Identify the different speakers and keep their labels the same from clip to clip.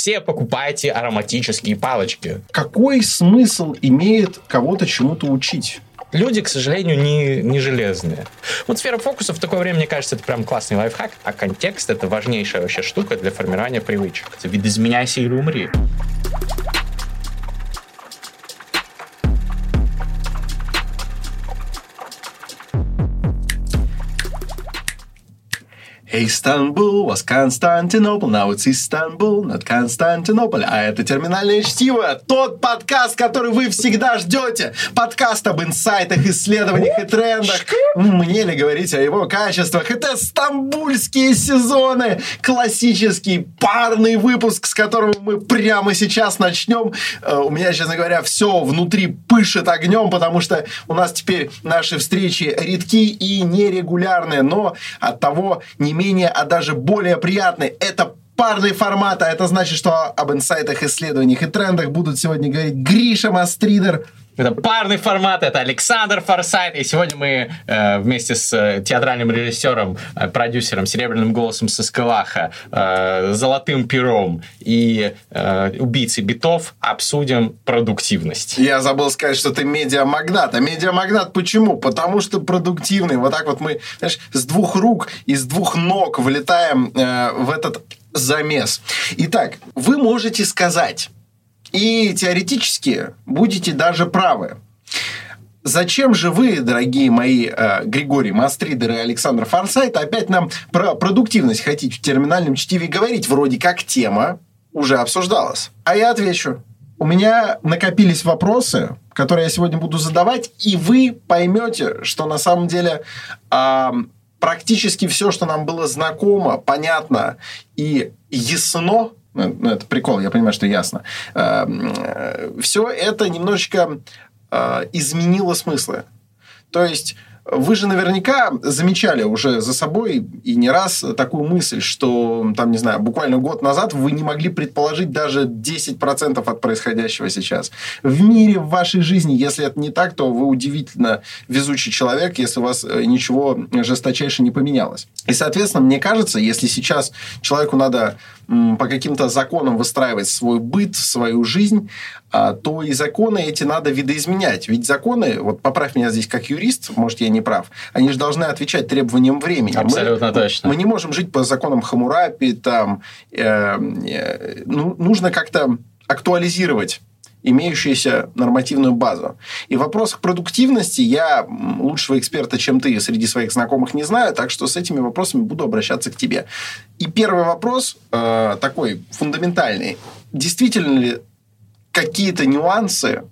Speaker 1: все покупайте ароматические палочки.
Speaker 2: Какой смысл имеет кого-то чему-то учить?
Speaker 1: люди, к сожалению, не, не железные. Вот сфера фокуса в такое время, мне кажется, это прям классный лайфхак, а контекст — это важнейшая вообще штука для формирования привычек. Это видоизменяйся или умри.
Speaker 2: Istanbul was Constantinople, now it's Istanbul, not Constantinople. А это «Терминальное чтиво», тот подкаст, который вы всегда ждете. Подкаст об инсайтах, исследованиях и трендах. Мне ли говорить о его качествах? Это стамбульские сезоны, классический парный выпуск, с которого мы прямо сейчас начнем. Э, у меня, честно говоря, все внутри пышет огнем, потому что у нас теперь наши встречи редки и нерегулярные, но от того не менее, а даже более приятный. Это парный формат, а это значит, что об инсайтах, исследованиях и трендах будут сегодня говорить Гриша Мастридер,
Speaker 1: это парный формат, это Александр Форсайт. И сегодня мы э, вместе с э, театральным режиссером, э, продюсером, серебряным голосом со Скалаха, э, золотым пером и э, убийцей битов обсудим продуктивность.
Speaker 2: Я забыл сказать, что ты медиамагнат. А медиамагнат почему? Потому что продуктивный. Вот так вот мы, знаешь, с двух рук и с двух ног вылетаем э, в этот замес. Итак, вы можете сказать, и теоретически будете даже правы. Зачем же вы, дорогие мои э, Григорий Мастридер и Александр Форсайт, опять нам про продуктивность хотите в терминальном чтиве говорить? Вроде как тема уже обсуждалась. А я отвечу. У меня накопились вопросы, которые я сегодня буду задавать, и вы поймете, что на самом деле э, практически все, что нам было знакомо, понятно и ясно, ну, ну, это прикол, я понимаю, что ясно. Эм, э, Все это немножечко э, изменило смыслы. То есть вы же наверняка замечали уже за собой и не раз такую мысль, что, там, не знаю, буквально год назад вы не могли предположить даже 10% от происходящего сейчас. В мире, в вашей жизни, если это не так, то вы удивительно везучий человек, если у вас э, ничего жесточайше не поменялось. И, соответственно, мне кажется, если сейчас человеку надо по каким-то законам выстраивать свой быт, свою жизнь, а, то и законы эти надо видоизменять. Ведь законы, вот поправь меня здесь как юрист, может, я не прав, они же должны отвечать требованиям времени.
Speaker 1: Абсолютно
Speaker 2: мы,
Speaker 1: точно.
Speaker 2: Мы не можем жить по законам Хамурапи, там, э, э, ну, нужно как-то актуализировать имеющуюся нормативную базу. И в вопросах продуктивности я лучшего эксперта, чем ты, среди своих знакомых не знаю, так что с этими вопросами буду обращаться к тебе. И первый вопрос э, такой фундаментальный. Действительно ли какие-то нюансы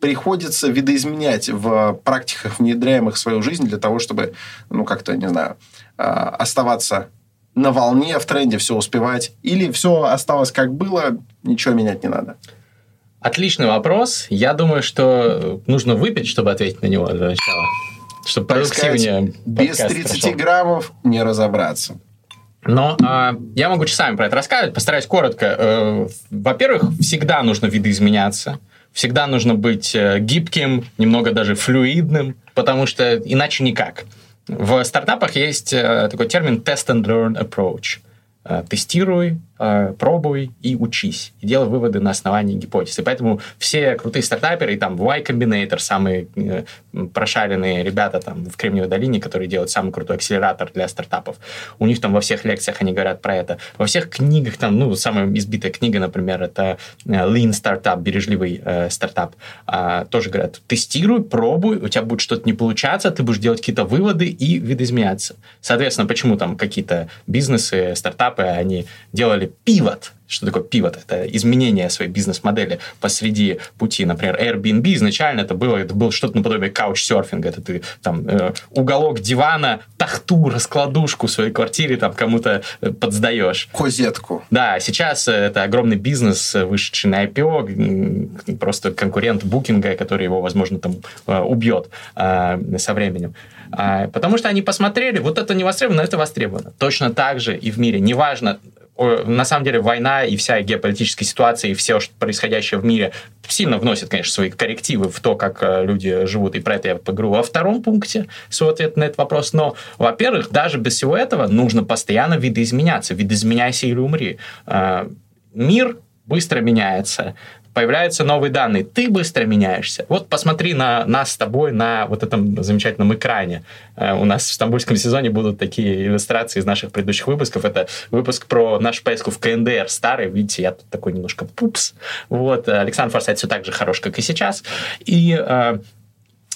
Speaker 2: приходится видоизменять в практиках, внедряемых в свою жизнь для того, чтобы, ну, как-то, не знаю, э, оставаться на волне, в тренде, все успевать? Или все осталось как было, ничего менять не надо?
Speaker 1: Отличный вопрос. Я думаю, что нужно выпить, чтобы ответить на него для начала. Чтобы продуктивнее
Speaker 2: Без 30 прошел. граммов не разобраться.
Speaker 1: Но э, я могу часами про это рассказывать, постараюсь коротко. Э, во-первых, всегда нужно видоизменяться. Всегда нужно быть э, гибким, немного даже флюидным, потому что иначе никак. В стартапах есть э, такой термин test and learn approach. Э, тестируй, Э, пробуй и учись. И делай выводы на основании гипотез. И поэтому все крутые стартаперы, и там Y Combinator, самые э, прошаренные ребята там в Кремниевой долине, которые делают самый крутой акселератор для стартапов, у них там во всех лекциях они говорят про это. Во всех книгах, там, ну, самая избитая книга, например, это э, Lean Startup, бережливый э, стартап, э, тоже говорят, тестируй, пробуй, у тебя будет что-то не получаться, ты будешь делать какие-то выводы и видоизменяться. Соответственно, почему там какие-то бизнесы, стартапы, они делали пивот. Что такое пивот? Это изменение своей бизнес-модели посреди пути. Например, Airbnb изначально это было, это было что-то наподобие каучсерфинга. Это ты там э, уголок дивана, тахту, раскладушку в своей квартире там кому-то э, подсдаешь.
Speaker 2: Козетку.
Speaker 1: Да, сейчас это огромный бизнес, вышедший на IPO, просто конкурент букинга, который его, возможно, там э, убьет э, со временем. А, потому что они посмотрели, вот это не востребовано, это востребовано. Точно так же и в мире. Неважно, на самом деле война и вся геополитическая ситуация, и все, что происходящее в мире, сильно вносит, конечно, свои коррективы в то, как э, люди живут, и про это я поговорю во втором пункте, свой ответ на этот вопрос. Но, во-первых, даже без всего этого нужно постоянно видоизменяться. Видоизменяйся или умри. Э, мир быстро меняется, появляются новые данные, ты быстро меняешься. Вот посмотри на нас с тобой на вот этом замечательном экране. Э, у нас в стамбульском сезоне будут такие иллюстрации из наших предыдущих выпусков. Это выпуск про нашу поездку в КНДР старый. Видите, я тут такой немножко пупс. Вот. Александр Форсайт все так же хорош, как и сейчас. И э,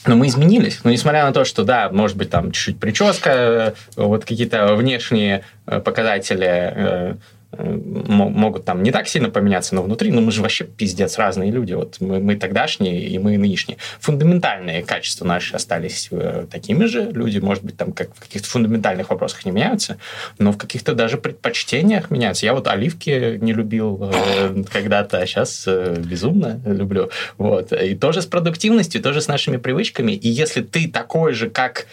Speaker 1: но мы изменились. Но несмотря на то, что, да, может быть, там чуть-чуть прическа, вот какие-то внешние э, показатели могут там не так сильно поменяться, но внутри, ну мы же вообще пиздец разные люди. Вот мы, мы тогдашние и мы нынешние. Фундаментальные качества наши остались э, такими же. Люди, может быть, там как в каких-то фундаментальных вопросах не меняются, но в каких-то даже предпочтениях меняются. Я вот оливки не любил э, когда-то, а сейчас э, безумно люблю. Вот. И тоже с продуктивностью, тоже с нашими привычками. И если ты такой же, как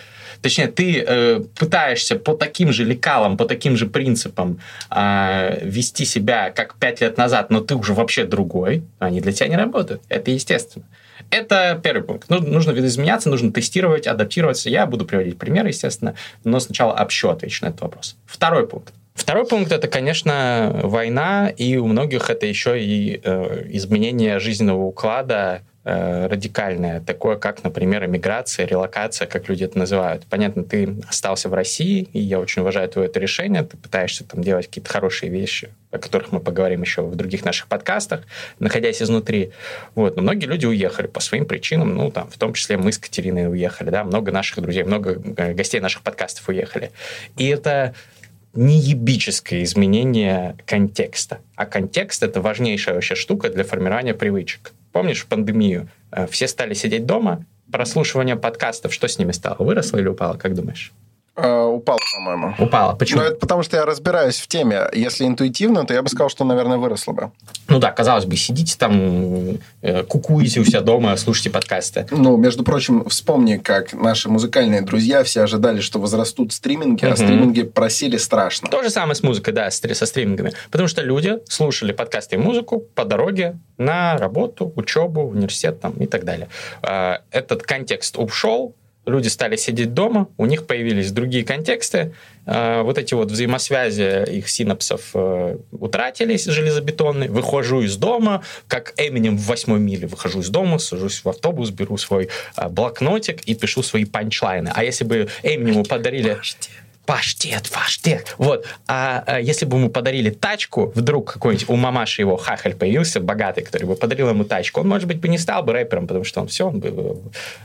Speaker 1: точнее, ты э, пытаешься по таким же лекалам, по таким же принципам э, вести себя, как пять лет назад, но ты уже вообще другой, они для тебя не работают. Это естественно. Это первый пункт. Ну, нужно видоизменяться, нужно тестировать, адаптироваться. Я буду приводить примеры, естественно, но сначала общо отвечу на этот вопрос. Второй пункт. Второй пункт это, конечно, война, и у многих это еще и э, изменение жизненного уклада, радикальное, такое как, например, эмиграция, релокация, как люди это называют. Понятно, ты остался в России, и я очень уважаю твое это решение, ты пытаешься там делать какие-то хорошие вещи, о которых мы поговорим еще в других наших подкастах, находясь изнутри. Вот. Но многие люди уехали по своим причинам, ну, там, в том числе мы с Катериной уехали, да, много наших друзей, много э, гостей наших подкастов уехали. И это неебическое изменение контекста. А контекст — это важнейшая вообще штука для формирования привычек. Помнишь пандемию? Э, все стали сидеть дома, прослушивание подкастов, что с ними стало? Выросло или упало, как думаешь?
Speaker 2: Uh, упала, по-моему.
Speaker 1: Упала. Почему?
Speaker 2: Ну, это потому что я разбираюсь в теме. Если интуитивно, то я бы сказал, что, наверное, выросло бы.
Speaker 1: Ну да, казалось бы, сидите там, э, кукуете у себя дома, слушайте подкасты.
Speaker 2: Ну, между прочим, вспомни, как наши музыкальные друзья все ожидали, что возрастут стриминги, uh-huh. а стриминги просили страшно.
Speaker 1: То же самое с музыкой, да, со стримингами. Потому что люди слушали подкасты и музыку по дороге на работу, учебу, университет там, и так далее. А, этот контекст ушел, люди стали сидеть дома, у них появились другие контексты, э, вот эти вот взаимосвязи их синапсов э, утратились железобетонные, выхожу из дома, как Эминем в восьмой миле, выхожу из дома, сажусь в автобус, беру свой э, блокнотик и пишу свои панчлайны. А если бы Эминему подарили... Подожди паштет, паштет. Вот. А, а если бы ему подарили тачку, вдруг какой-нибудь у мамаши его хахаль появился, богатый, который бы подарил ему тачку, он, может быть, бы не стал бы рэпером, потому что он все, он бы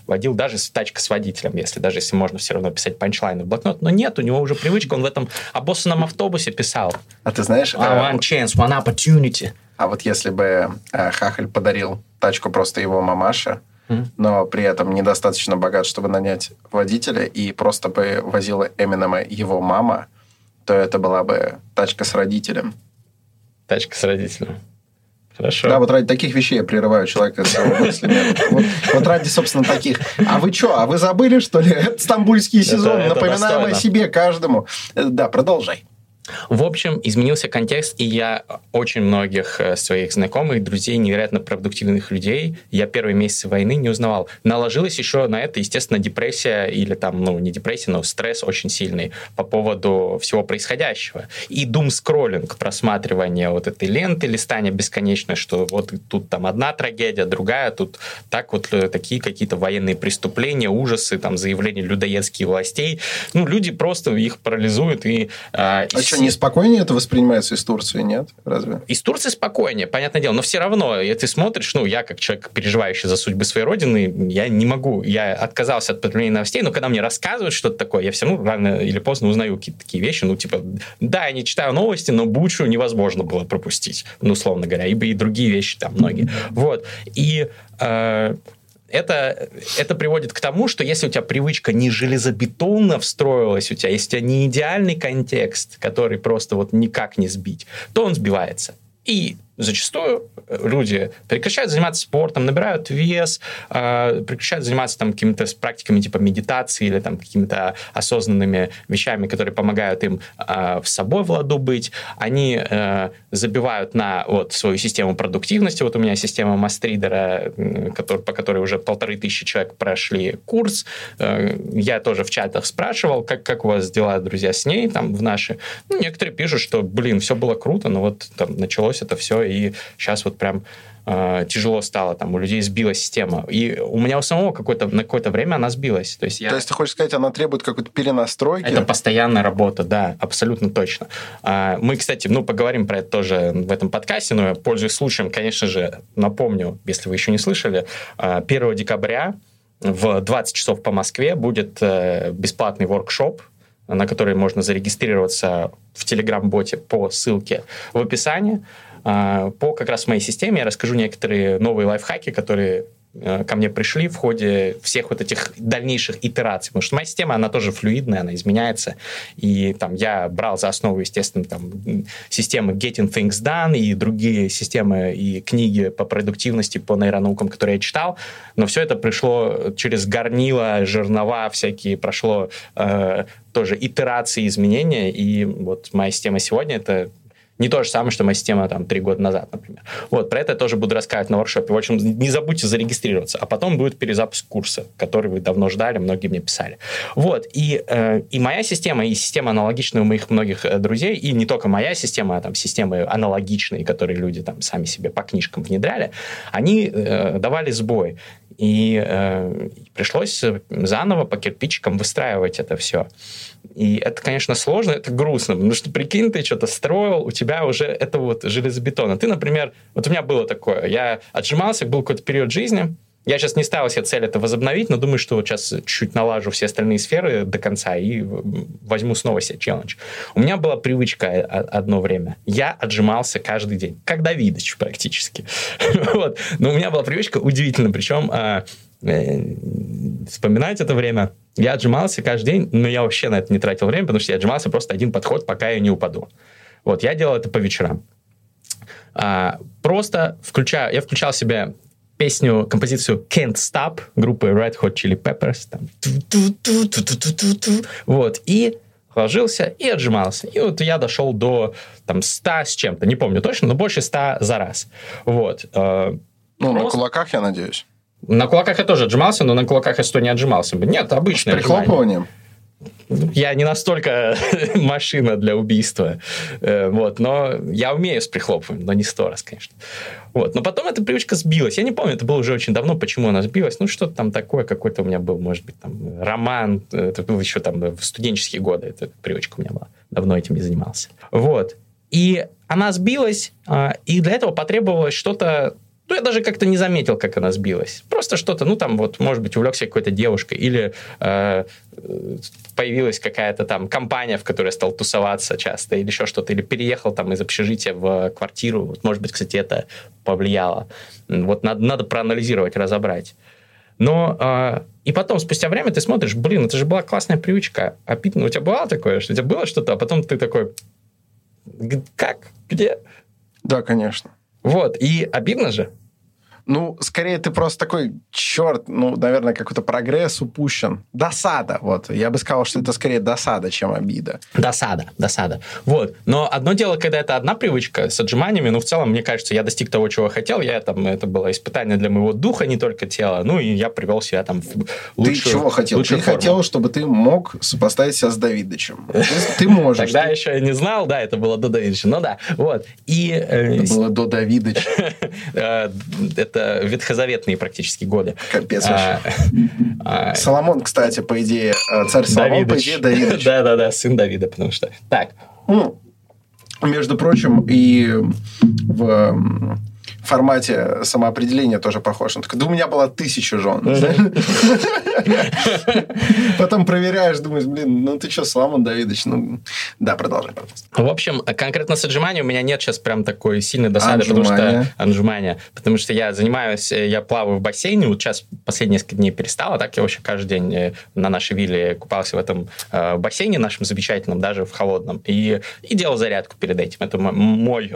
Speaker 1: водил даже с тачка с водителем, если даже если можно все равно писать панчлайны в блокнот. Но нет, у него уже привычка, он в этом обоссанном автобусе писал.
Speaker 2: А ты знаешь...
Speaker 1: Uh, one chance, one opportunity.
Speaker 2: А вот если бы э, Хахаль подарил тачку просто его мамаше, но при этом недостаточно богат, чтобы нанять водителя, и просто бы возила Эминема его мама, то это была бы тачка с родителем.
Speaker 1: Тачка с родителем. Хорошо.
Speaker 2: Да, вот ради таких вещей я прерываю человека с его мыслями. Вот, вот ради, собственно, таких. А вы что, а вы забыли, что ли? Это стамбульский сезон. Напоминаем о себе каждому. Э, да, продолжай.
Speaker 1: В общем, изменился контекст, и я очень многих э, своих знакомых, друзей, невероятно продуктивных людей, я первые месяцы войны не узнавал. Наложилась еще на это, естественно, депрессия или там, ну, не депрессия, но стресс очень сильный по поводу всего происходящего. И дум-скроллинг, просматривание вот этой ленты, листание бесконечное, что вот тут там одна трагедия, другая, тут так вот э, такие какие-то военные преступления, ужасы, там заявления людоедских властей. Ну, люди просто их парализуют и...
Speaker 2: А, а что, не спокойнее это воспринимается из Турции, нет? Разве?
Speaker 1: Из Турции спокойнее, понятное дело. Но все равно, если ты смотришь, ну, я как человек, переживающий за судьбы своей родины, я не могу, я отказался от потребления новостей, но когда мне рассказывают что-то такое, я все равно рано или поздно узнаю какие-то такие вещи. Ну, типа, да, я не читаю новости, но Бучу невозможно было пропустить, ну, условно говоря, ибо и другие вещи там многие. Вот. И э, это, это приводит к тому, что если у тебя привычка не железобетонно встроилась у тебя, если у тебя не идеальный контекст, который просто вот никак не сбить, то он сбивается. И зачастую люди прекращают заниматься спортом, набирают вес, э, прекращают заниматься там какими-то практиками типа медитации или там какими-то осознанными вещами, которые помогают им э, в собой в ладу быть. Они э, забивают на вот свою систему продуктивности. Вот у меня система Мастридера, который, по которой уже полторы тысячи человек прошли курс. Э, я тоже в чатах спрашивал, как, как у вас дела, друзья, с ней там в наши. Ну, некоторые пишут, что, блин, все было круто, но вот там началось это все, и сейчас вот прям э, тяжело стало, там у людей сбилась система. И у меня у самого какое-то, на какое-то время она сбилась. То есть, я...
Speaker 2: То есть ты хочешь сказать, она требует какой-то перенастройки?
Speaker 1: Это постоянная работа, да, абсолютно точно. А, мы, кстати, ну, поговорим про это тоже в этом подкасте, но, пользуясь случаем, конечно же, напомню, если вы еще не слышали, 1 а, декабря в 20 часов по Москве будет э, бесплатный воркшоп, на который можно зарегистрироваться в Telegram-боте по ссылке в описании. А, по как раз моей системе я расскажу некоторые новые лайфхаки, которые э, ко мне пришли в ходе всех вот этих дальнейших итераций. Потому что моя система, она тоже флюидная, она изменяется. И там я брал за основу, естественно, там системы Getting Things Done и другие системы и книги по продуктивности, по нейронаукам, которые я читал. Но все это пришло через горнила, жернова всякие, прошло э, тоже итерации, изменения. И вот моя система сегодня — это не то же самое, что моя система там три года назад, например. Вот, про это я тоже буду рассказывать на воркшопе. В общем, не забудьте зарегистрироваться. А потом будет перезапуск курса, который вы давно ждали, многие мне писали. Вот, и, э, и моя система, и система аналогичная у моих многих э, друзей, и не только моя система, а там системы аналогичные, которые люди там сами себе по книжкам внедряли, они э, давали сбой. И э, пришлось заново по кирпичикам выстраивать это все. И это, конечно, сложно, это грустно, потому что, прикинь, ты что-то строил, у тебя уже это вот железобетон. А ты, например, вот у меня было такое, я отжимался, был какой-то период жизни, я сейчас не ставил себе цель это возобновить, но думаю, что вот сейчас чуть налажу все остальные сферы до конца и возьму снова себе челлендж. У меня была привычка одно время. Я отжимался каждый день, как Давидыч практически. Но у меня была привычка удивительно, причем а, э, вспоминать это время. Я отжимался каждый день, но я вообще на это не тратил время, потому что я отжимался просто один подход, пока я не упаду. Вот, я делал это по вечерам. А, просто включаю, я включал себе песню, композицию Can't Stop группы Red Hot Chili Peppers. Там, вот, и ложился и отжимался. И вот я дошел до там 100 с чем-то, не помню точно, но больше 100 за раз. Вот.
Speaker 2: Ну, Просто... на кулаках, я надеюсь.
Speaker 1: На кулаках я тоже отжимался, но на кулаках я 100 не отжимался бы. Нет, обычное
Speaker 2: С прихлопыванием?
Speaker 1: Я не настолько машина для убийства. Э, вот, но я умею с прихлопыванием, но не сто раз, конечно. Вот. Но потом эта привычка сбилась. Я не помню, это было уже очень давно, почему она сбилась. Ну, что-то там такое, какой-то у меня был, может быть, там, роман. Это был еще там в студенческие годы. Эта привычка у меня была. Давно этим не занимался. Вот. И она сбилась, а, и для этого потребовалось что-то ну, я даже как-то не заметил, как она сбилась. Просто что-то, ну, там, вот, может быть, увлекся какой-то девушкой, или э, появилась какая-то там компания, в которой я стал тусоваться часто, или еще что-то, или переехал там из общежития в квартиру. Вот, может быть, кстати, это повлияло. Вот надо, надо проанализировать, разобрать. Но э, и потом, спустя время, ты смотришь, блин, это же была классная привычка. А у тебя бывало такое, что у тебя было что-то, а потом ты такой, как, где?
Speaker 2: Да, конечно.
Speaker 1: Вот, и обидно же.
Speaker 2: Ну, скорее ты просто такой, черт, ну, наверное, какой-то прогресс упущен. Досада, вот. Я бы сказал, что это скорее досада, чем обида.
Speaker 1: Досада, досада. Вот. Но одно дело, когда это одна привычка с отжиманиями, ну, в целом, мне кажется, я достиг того, чего хотел. Я там, это было испытание для моего духа, не только тела. Ну, и я привел себя там в лучшую
Speaker 2: Ты чего хотел? Ты форму. хотел, чтобы ты мог сопоставить себя с Давидычем. Ты можешь.
Speaker 1: Тогда еще я не знал, да, это было до Давидыча. Ну, да, вот. И...
Speaker 2: Э, это было до Давидыча.
Speaker 1: Это ветхозаветные практически годы.
Speaker 2: Капец а, а, Соломон, кстати, по идее, э, царь Соломон, по идее, Давидыч.
Speaker 1: Да-да-да, сын Давида, потому что... Так.
Speaker 2: Ну, между прочим, и в формате самоопределения тоже похож. Он такой, да у меня было тысяча жен. Потом проверяешь, думаешь, блин, ну ты что, Соломон Давидович? Ну, да, продолжай, пожалуйста.
Speaker 1: В общем, конкретно с отжиманием у меня нет сейчас прям такой сильной досады, потому что... Отжимания. Потому что я занимаюсь, э, я плаваю в бассейне, вот сейчас последние несколько дней перестал, а так я вообще каждый день э, на нашей вилле купался в этом э, бассейне нашем замечательном, даже в холодном, и, и делал зарядку перед этим. Это мой,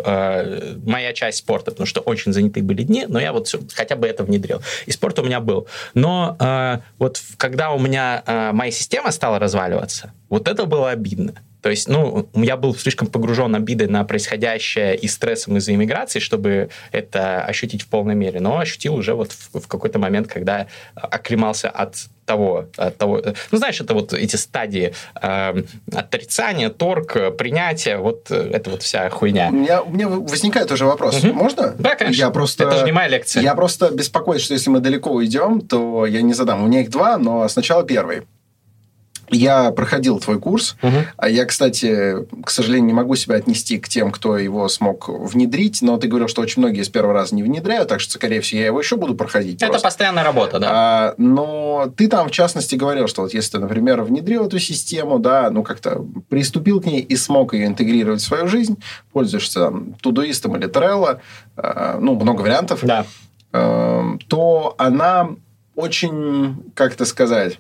Speaker 1: моя часть спорта, потому что очень занятые были дни, но я вот все, хотя бы это внедрил. И спорт у меня был. Но вот когда у меня моя система стала разваливаться, вот это было обидно. То есть, ну, я был слишком погружен обидой на происходящее и стрессом из-за иммиграции, чтобы это ощутить в полной мере. Но ощутил уже вот в, в какой-то момент, когда оклемался от того, от того, ну знаешь, это вот эти стадии э, отрицания, торг, принятия, вот это вот вся хуйня.
Speaker 2: У меня, у меня возникает уже вопрос. Угу. Можно?
Speaker 1: Да, конечно.
Speaker 2: Я просто,
Speaker 1: это же не моя лекция.
Speaker 2: Я просто беспокоюсь, что если мы далеко уйдем, то я не задам. У меня их два, но сначала первый. Я проходил твой курс. Угу. Я, кстати, к сожалению, не могу себя отнести к тем, кто его смог внедрить, но ты говорил, что очень многие с первого раза не внедряют, так что, скорее всего, я его еще буду проходить.
Speaker 1: Это просто. постоянная работа, да.
Speaker 2: А, но ты там, в частности, говорил, что вот если ты, например, внедрил эту систему, да, ну, как-то приступил к ней и смог ее интегрировать в свою жизнь, пользуешься там, тудуистом или Trello, а, ну, много вариантов,
Speaker 1: да.
Speaker 2: а, то она очень, как это сказать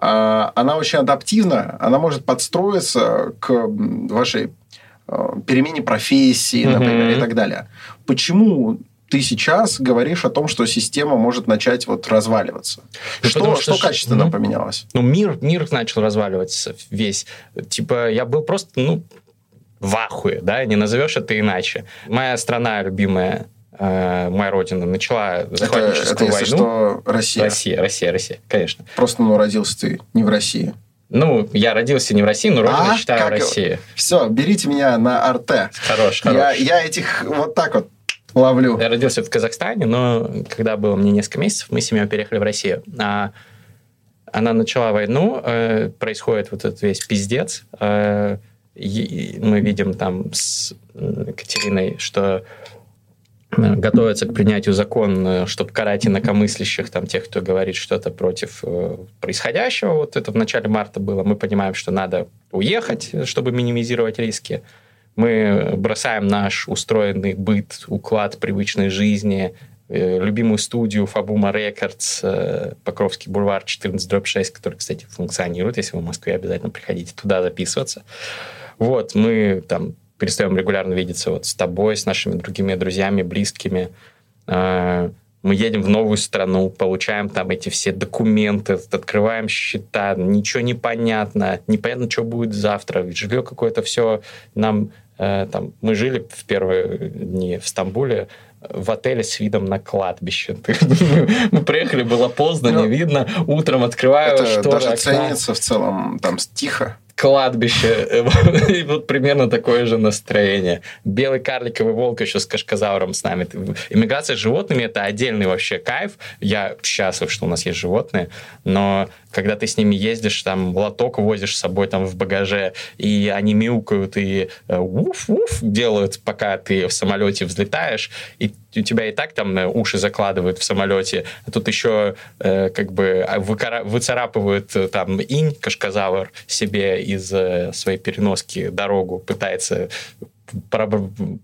Speaker 2: она очень адаптивна, она может подстроиться к вашей а, перемене профессии, например, mm-hmm. и так далее. Почему ты сейчас говоришь о том, что система может начать вот разваливаться. Ну, что, что, что качественно ну, поменялось?
Speaker 1: Ну, мир, мир начал разваливаться весь. Типа, я был просто, ну, в ахуе, да, не назовешь это иначе. Моя страна любимая моя родина начала захватническую это, это, войну.
Speaker 2: что Россия.
Speaker 1: Россия, Россия, Россия, конечно.
Speaker 2: Просто, ну, родился ты не в России.
Speaker 1: Ну, я родился не в России, но родину а? считаю как? России.
Speaker 2: Все, берите меня на Арте.
Speaker 1: Хорош, хорош.
Speaker 2: Я, я этих вот так вот ловлю.
Speaker 1: Я родился в Казахстане, но когда было мне несколько месяцев, мы с семьей переехали в Россию. А она начала войну, э, происходит вот этот весь пиздец. Э, мы видим там с Катериной, что Э, готовятся к принятию закона, чтобы карать инакомыслящих, там, тех, кто говорит что-то против э, происходящего. Вот это в начале марта было. Мы понимаем, что надо уехать, чтобы минимизировать риски. Мы бросаем наш устроенный быт, уклад привычной жизни, э, любимую студию Фабума Рекордс, Покровский бульвар 14 дробь 6, который, кстати, функционирует. Если вы в Москве, обязательно приходите туда записываться. Вот, мы там перестаем регулярно видеться вот с тобой, с нашими другими друзьями, близкими. А, мы едем в новую страну, получаем там эти все документы, открываем счета, ничего не понятно, непонятно, что будет завтра. Жилье какое-то все нам... Э, там, мы жили в первые дни в Стамбуле, в отеле с видом на кладбище. Мы приехали, было поздно, не ну, видно. Утром открываю
Speaker 2: Это даже ценится в целом, там тихо
Speaker 1: кладбище. И вот примерно такое же настроение. Белый карликовый волк еще с кашказауром с нами. Иммиграция с животными — это отдельный вообще кайф. Я счастлив, что у нас есть животные, но когда ты с ними ездишь, там, лоток возишь с собой там в багаже, и они мяукают и уф-уф э, делают, пока ты в самолете взлетаешь, и у тебя и так там э, уши закладывают в самолете, а тут еще э, как бы а, выцарапывают э, там инь, кашказавр себе из э, своей переноски дорогу, пытается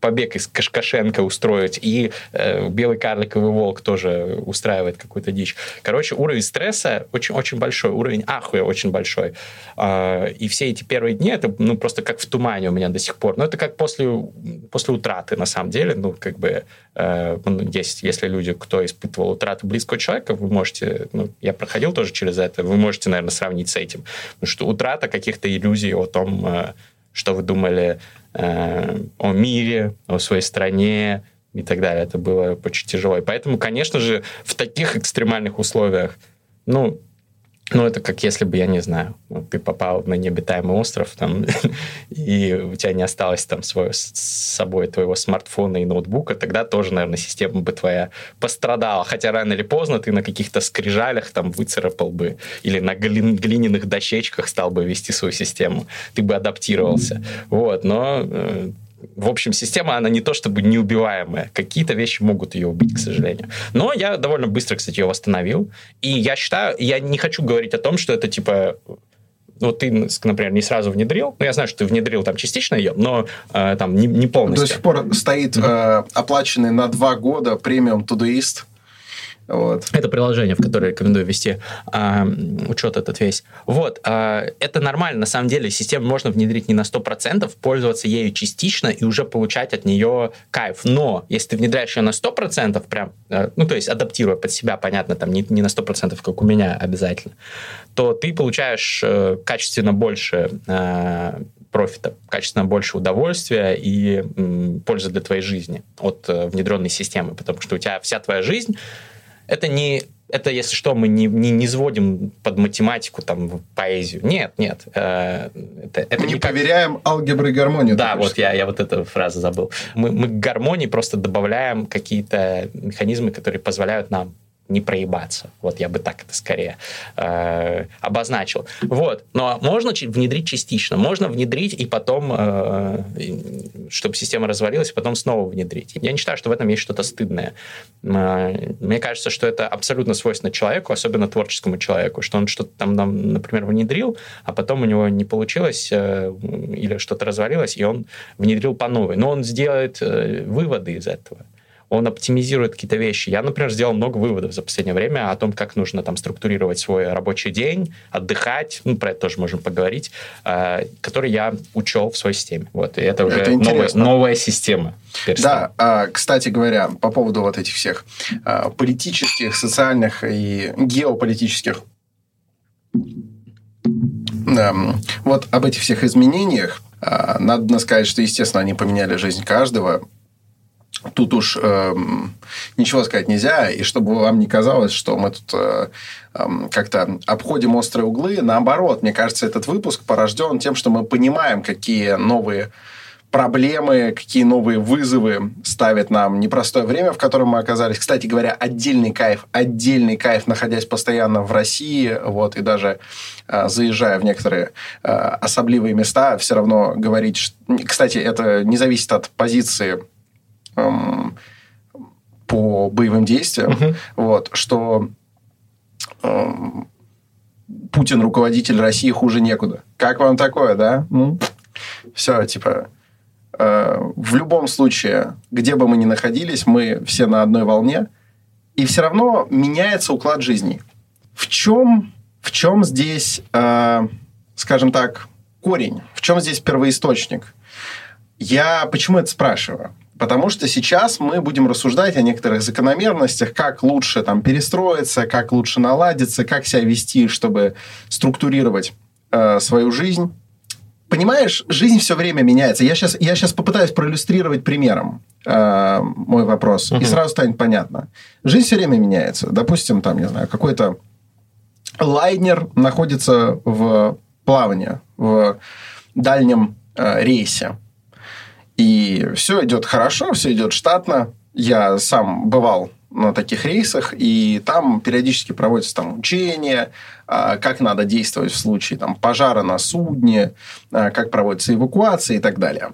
Speaker 1: побег из Кашкашенко устроить, и э, белый карликовый волк тоже устраивает какую-то дичь. Короче, уровень стресса очень, очень большой, уровень ахуя очень большой. Э, и все эти первые дни, это ну, просто как в тумане у меня до сих пор. Но это как после, после утраты, на самом деле. Ну, как бы, э, ну, есть, если люди, кто испытывал утрату близкого человека, вы можете, ну, я проходил тоже через это, вы можете, наверное, сравнить с этим. Потому что утрата каких-то иллюзий о том, э, что вы думали э, о мире, о своей стране и так далее. Это было очень тяжело. И поэтому, конечно же, в таких экстремальных условиях, ну, ну, это как если бы, я не знаю, ты попал на необитаемый остров, там, и у тебя не осталось там свой, с собой твоего смартфона и ноутбука, тогда тоже, наверное, система бы твоя пострадала. Хотя рано или поздно ты на каких-то скрижалях там выцарапал бы или на глин, глиняных дощечках стал бы вести свою систему. Ты бы адаптировался. Вот, но э, в общем, система, она не то чтобы неубиваемая. Какие-то вещи могут ее убить, к сожалению. Но я довольно быстро, кстати, ее восстановил. И я считаю, я не хочу говорить о том, что это типа вот ты, например, не сразу внедрил, ну, я знаю, что ты внедрил там частично ее, но э, там не, не полностью.
Speaker 2: До сих пор стоит э, оплаченный на два года премиум Todoist
Speaker 1: вот. Это приложение, в которое рекомендую ввести а, учет этот весь. Вот. А, это нормально. На самом деле систему можно внедрить не на 100%, пользоваться ею частично и уже получать от нее кайф. Но если ты внедряешь ее на 100%, прям, э, ну, то есть адаптируя под себя, понятно, там не, не на 100%, как у меня обязательно, то ты получаешь э, качественно больше э, профита, качественно больше удовольствия и м, пользы для твоей жизни от э, внедренной системы, потому что у тебя вся твоя жизнь это не это, если что, мы не, не, не сводим под математику, там, поэзию. Нет, нет. Э,
Speaker 2: это, это мы не как... проверяем алгебры и гармонию.
Speaker 1: Да, вот я, я вот эту фразу забыл. Мы, мы к гармонии просто добавляем какие-то механизмы, которые позволяют нам не проебаться. Вот я бы так это скорее э, обозначил. Вот. Но можно внедрить частично. Можно внедрить и потом, э, чтобы система развалилась, и потом снова внедрить. Я не считаю, что в этом есть что-то стыдное. Э, мне кажется, что это абсолютно свойственно человеку, особенно творческому человеку, что он что-то там, например, внедрил, а потом у него не получилось э, или что-то развалилось, и он внедрил по новой. Но он сделает э, выводы из этого он оптимизирует какие-то вещи. Я, например, сделал много выводов за последнее время о том, как нужно там структурировать свой рабочий день, отдыхать, ну, про это тоже можем поговорить, э, который я учел в своей системе. Вот, и это уже это новая, новая система.
Speaker 2: Да, э, кстати говоря, по поводу вот этих всех э, политических, социальных и геополитических вот об этих всех изменениях э, надо сказать, что, естественно, они поменяли жизнь каждого. Тут уж э, ничего сказать нельзя, и чтобы вам не казалось, что мы тут э, э, как-то обходим острые углы, наоборот, мне кажется, этот выпуск порожден тем, что мы понимаем, какие новые проблемы, какие новые вызовы ставит нам непростое время, в котором мы оказались. Кстати говоря, отдельный кайф, отдельный кайф, находясь постоянно в России, вот, и даже э, заезжая в некоторые э, особливые места, все равно говорить... Что... Кстати, это не зависит от позиции эм, по боевым действиям, угу. вот, что эм, Путин руководитель России хуже некуда. Как вам такое, да? Ну, все, типа, э, в любом случае, где бы мы ни находились, мы все на одной волне, и все равно меняется уклад жизни. В чем, в чем здесь, э, скажем так, корень? В чем здесь первоисточник? Я почему это спрашиваю? Потому что сейчас мы будем рассуждать о некоторых закономерностях, как лучше там перестроиться, как лучше наладиться, как себя вести, чтобы структурировать э, свою жизнь. Понимаешь, жизнь все время меняется. Я сейчас, я сейчас попытаюсь проиллюстрировать примером э, мой вопрос, uh-huh. и сразу станет понятно. Жизнь все время меняется. Допустим, там, не знаю, какой-то лайнер находится в плавании, в дальнем э, рейсе и все идет хорошо, все идет штатно. Я сам бывал на таких рейсах, и там периодически проводятся там учения, а, как надо действовать в случае там, пожара на судне, а, как проводится эвакуация и так далее.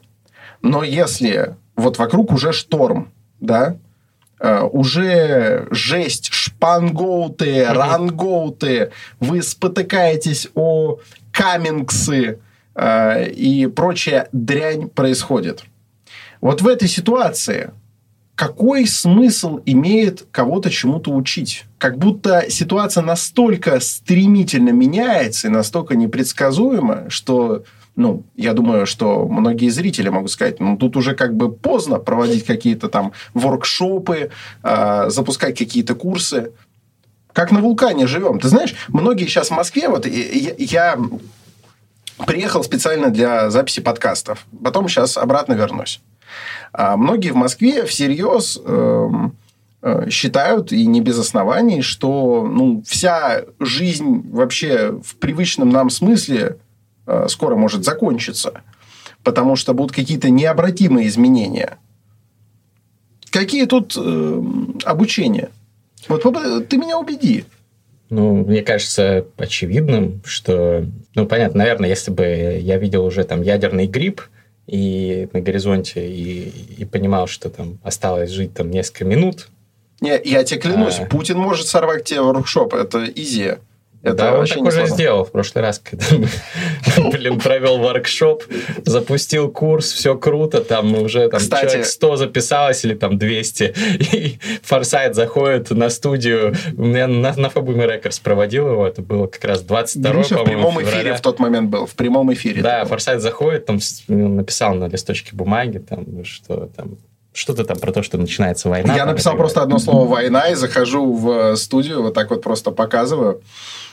Speaker 2: Но если вот вокруг уже шторм, да, а, уже жесть, шпангоуты, рангоуты, вы спотыкаетесь о камингсы и прочая дрянь происходит – вот в этой ситуации какой смысл имеет кого-то чему-то учить? Как будто ситуация настолько стремительно меняется и настолько непредсказуема, что ну, я думаю, что многие зрители могут сказать, ну, тут уже как бы поздно проводить какие-то там воркшопы, э, запускать какие-то курсы. Как на вулкане живем. Ты знаешь, многие сейчас в Москве, вот я, я приехал специально для записи подкастов, потом сейчас обратно вернусь. А многие в Москве всерьез эм, э, считают, и не без оснований, что ну, вся жизнь вообще в привычном нам смысле э, скоро может закончиться, потому что будут какие-то необратимые изменения. Какие тут э, обучения? Вот ты меня убеди.
Speaker 1: Ну, мне кажется очевидным, что, ну, понятно, наверное, если бы я видел уже там ядерный гриб, и на горизонте, и, и понимал, что там осталось жить там несколько минут.
Speaker 2: Не, я тебе клянусь, а... Путин может сорвать тебе воркшоп, это изи.
Speaker 1: Это да, он так уже сделал в прошлый раз, когда блин, провел воркшоп, запустил курс, все круто, там уже там Кстати, человек 100 записалось или там 200, и Форсайт заходит на студию, у меня на, на Фабуме Рекордс проводил его, это было как раз 22 Гриша
Speaker 2: в прямом февраля. эфире в тот момент был, в прямом эфире.
Speaker 1: Да, Форсайт заходит, там написал на листочке бумаги, там, что там что-то там про то, что начинается война.
Speaker 2: Я написал просто одно слово «война» и захожу в студию, вот так вот просто показываю.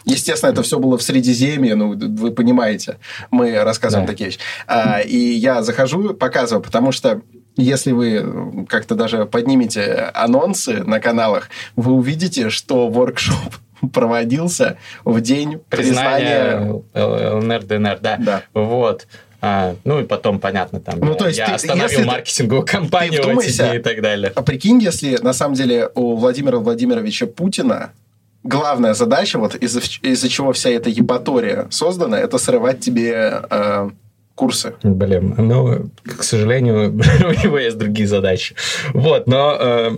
Speaker 2: Естественно, это все было в Средиземье, ну, вы понимаете, мы рассказываем да. такие вещи. А, и я захожу, показываю, потому что если вы как-то даже поднимете анонсы на каналах, вы увидите, что воркшоп проводился в день признания...
Speaker 1: ЛНР, ДНР, да. да. Вот. А, ну и потом, понятно, там ну, я, то есть я ты, остановил маркетинговую кампанию в эти дни и так далее.
Speaker 2: А прикинь, если на самом деле у Владимира Владимировича Путина главная задача, вот из-за из чего вся эта епатория создана, это срывать тебе э, курсы.
Speaker 1: Блин, ну, к сожалению, у него есть другие задачи. Вот, но э,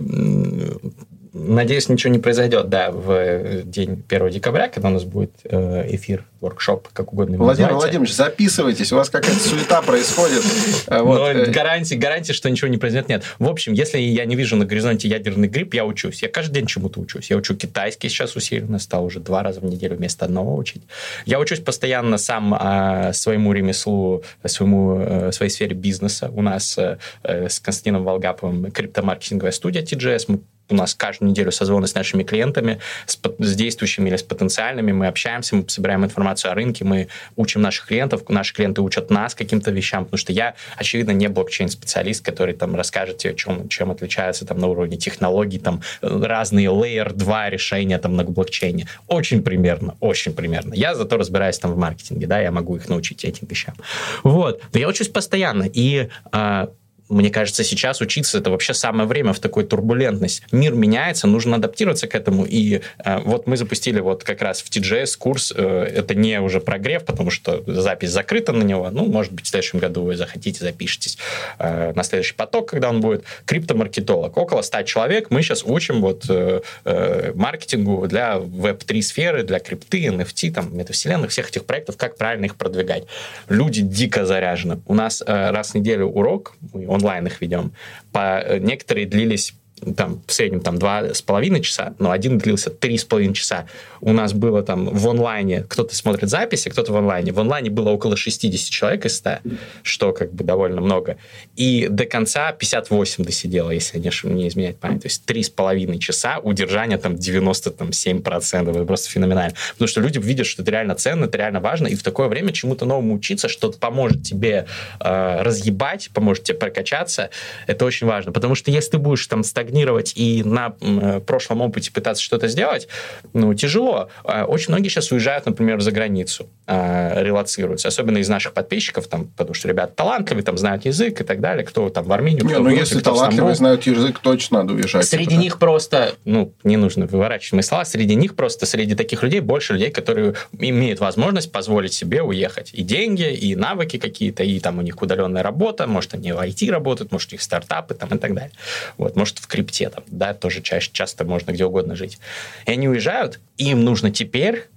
Speaker 1: надеюсь, ничего не произойдет, да, в день 1 декабря, когда у нас будет э, эфир воркшоп, как угодно
Speaker 2: Владимир называйте. Владимирович, записывайтесь, у вас какая-то суета происходит.
Speaker 1: Э, вот. Но э, гарантии, гарантии, что ничего не произойдет, нет. В общем, если я не вижу на горизонте ядерный грипп, я учусь. Я каждый день чему-то учусь. Я учу китайский сейчас усиленно, стал уже два раза в неделю вместо одного учить. Я учусь постоянно сам а, своему ремеслу, своему, своей сфере бизнеса. У нас с Константином Волгаповым криптомаркетинговая студия TGS. Мы у нас каждую неделю созвоны с нашими клиентами, с, с действующими или с потенциальными. Мы общаемся, мы собираем информацию о рынке, мы учим наших клиентов, наши клиенты учат нас каким-то вещам, потому что я, очевидно, не блокчейн-специалист, который там расскажет тебе, чем, чем отличается там на уровне технологий, там разные Layer 2 решения там на блокчейне. Очень примерно, очень примерно. Я зато разбираюсь там в маркетинге, да, я могу их научить этим вещам. Вот. Но я учусь постоянно, и а, мне кажется, сейчас учиться это вообще самое время в такой турбулентность. Мир меняется, нужно адаптироваться к этому. И э, вот мы запустили вот как раз в TGS курс. Э, это не уже прогрев, потому что запись закрыта на него. Ну, может быть, в следующем году вы захотите, запишитесь э, на следующий поток, когда он будет. Криптомаркетолог. Около 100 человек. Мы сейчас учим вот э, э, маркетингу для веб-3 сферы, для крипты, NFT, там, метавселенных, всех этих проектов, как правильно их продвигать. Люди дико заряжены. У нас э, раз в неделю урок, он онлайн их ведем. По, э, некоторые длились там, в среднем там два с половиной часа, но один длился три с половиной часа. У нас было там в онлайне, кто-то смотрит записи, кто-то в онлайне. В онлайне было около 60 человек из 100, что как бы довольно много. И до конца 58 досидело, если не, не изменять память. То есть три с половиной часа удержания там 97%. Это просто феноменально. Потому что люди видят, что это реально ценно, это реально важно, и в такое время чему-то новому учиться, что поможет тебе э, разъебать, поможет тебе прокачаться, это очень важно. Потому что если ты будешь там стагнировать стагнировать и на э, прошлом опыте пытаться что-то сделать, ну, тяжело. А очень многие сейчас уезжают, например, за границу, э, релацируются, особенно из наших подписчиков, там, потому что ребята талантливые, там, знают язык и так далее, кто там в Армению,
Speaker 2: не, ну, если талантливые знают язык, точно надо уезжать.
Speaker 1: Среди туда. них просто, ну, не нужно выворачивать мои слова, среди них просто, среди таких людей больше людей, которые имеют возможность позволить себе уехать. И деньги, и навыки какие-то, и там у них удаленная работа, может, они в IT работают, может, у них стартапы там и так далее. Вот, может, в крипте, там, да, тоже чаще, часто можно где угодно жить. И они уезжают, и им нужно теперь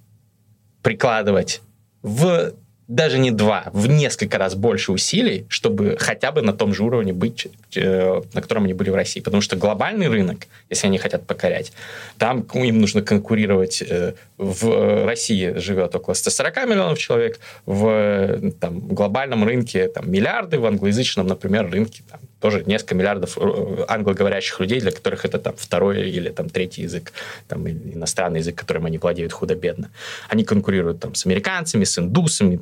Speaker 1: прикладывать в даже не два, в несколько раз больше усилий, чтобы хотя бы на том же уровне быть, э, на котором они были в России. Потому что глобальный рынок, если они хотят покорять, там им нужно конкурировать. Э, в России живет около 140 миллионов человек, в там, глобальном рынке там, миллиарды, в англоязычном, например, рынке там, тоже несколько миллиардов э, англоговорящих людей, для которых это там второй или там третий язык, там иностранный язык, которым они владеют худо-бедно. Они конкурируют там с американцами, с индусами,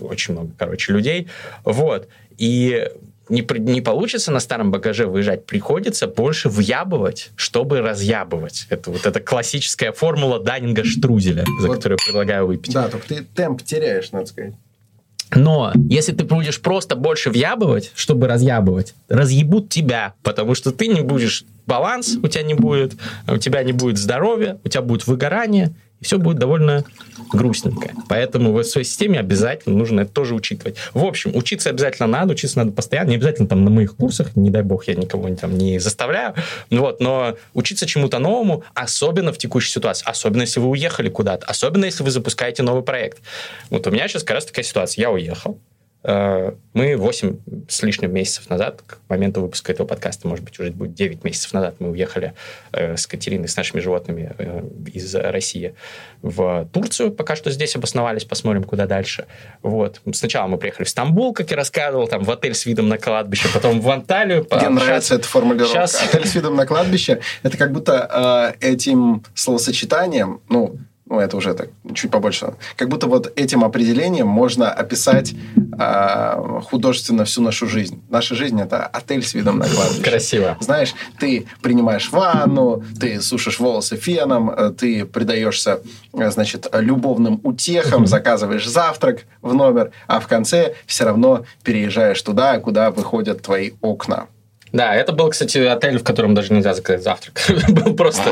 Speaker 1: очень много, короче, людей. Вот. И не, не получится на старом багаже выезжать, приходится больше въябывать, чтобы разъябывать. Это вот эта классическая формула Даннинга-Штрузеля, за вот, которую предлагаю выпить.
Speaker 2: Да, только ты темп теряешь, надо сказать.
Speaker 1: Но если ты будешь просто больше въябывать, чтобы разъябывать, разъебут тебя, потому что ты не будешь баланс, у тебя не будет, у тебя не будет здоровья, у тебя будет выгорание, и все будет довольно грустненько. Поэтому в своей системе обязательно нужно это тоже учитывать. В общем, учиться обязательно надо, учиться надо постоянно, не обязательно там на моих курсах, не дай бог, я никого там не заставляю, вот, но учиться чему-то новому, особенно в текущей ситуации, особенно если вы уехали куда-то, особенно если вы запускаете новый проект. Вот у меня сейчас как раз такая ситуация. Я уехал, мы 8 с лишним месяцев назад, к моменту выпуска этого подкаста, может быть, уже будет 9 месяцев назад, мы уехали э, с Катериной, с нашими животными э, из России в Турцию. Пока что здесь обосновались, посмотрим, куда дальше. Вот. Сначала мы приехали в Стамбул, как я рассказывал, там в отель с видом на кладбище, потом в Анталию.
Speaker 2: Мне нравится эта формулировка. Сейчас... Отель с видом на кладбище. Это как будто э, этим словосочетанием, ну, ну, это уже так, чуть побольше. Как будто вот этим определением можно описать э, художественно всю нашу жизнь. Наша жизнь – это отель с видом на кладбище.
Speaker 1: Красиво.
Speaker 2: Знаешь, ты принимаешь ванну, ты сушишь волосы феном, э, ты предаешься, э, значит, любовным утехам, заказываешь завтрак в номер, а в конце все равно переезжаешь туда, куда выходят твои окна.
Speaker 1: Да, это был, кстати, отель, в котором даже нельзя заказать завтрак. был просто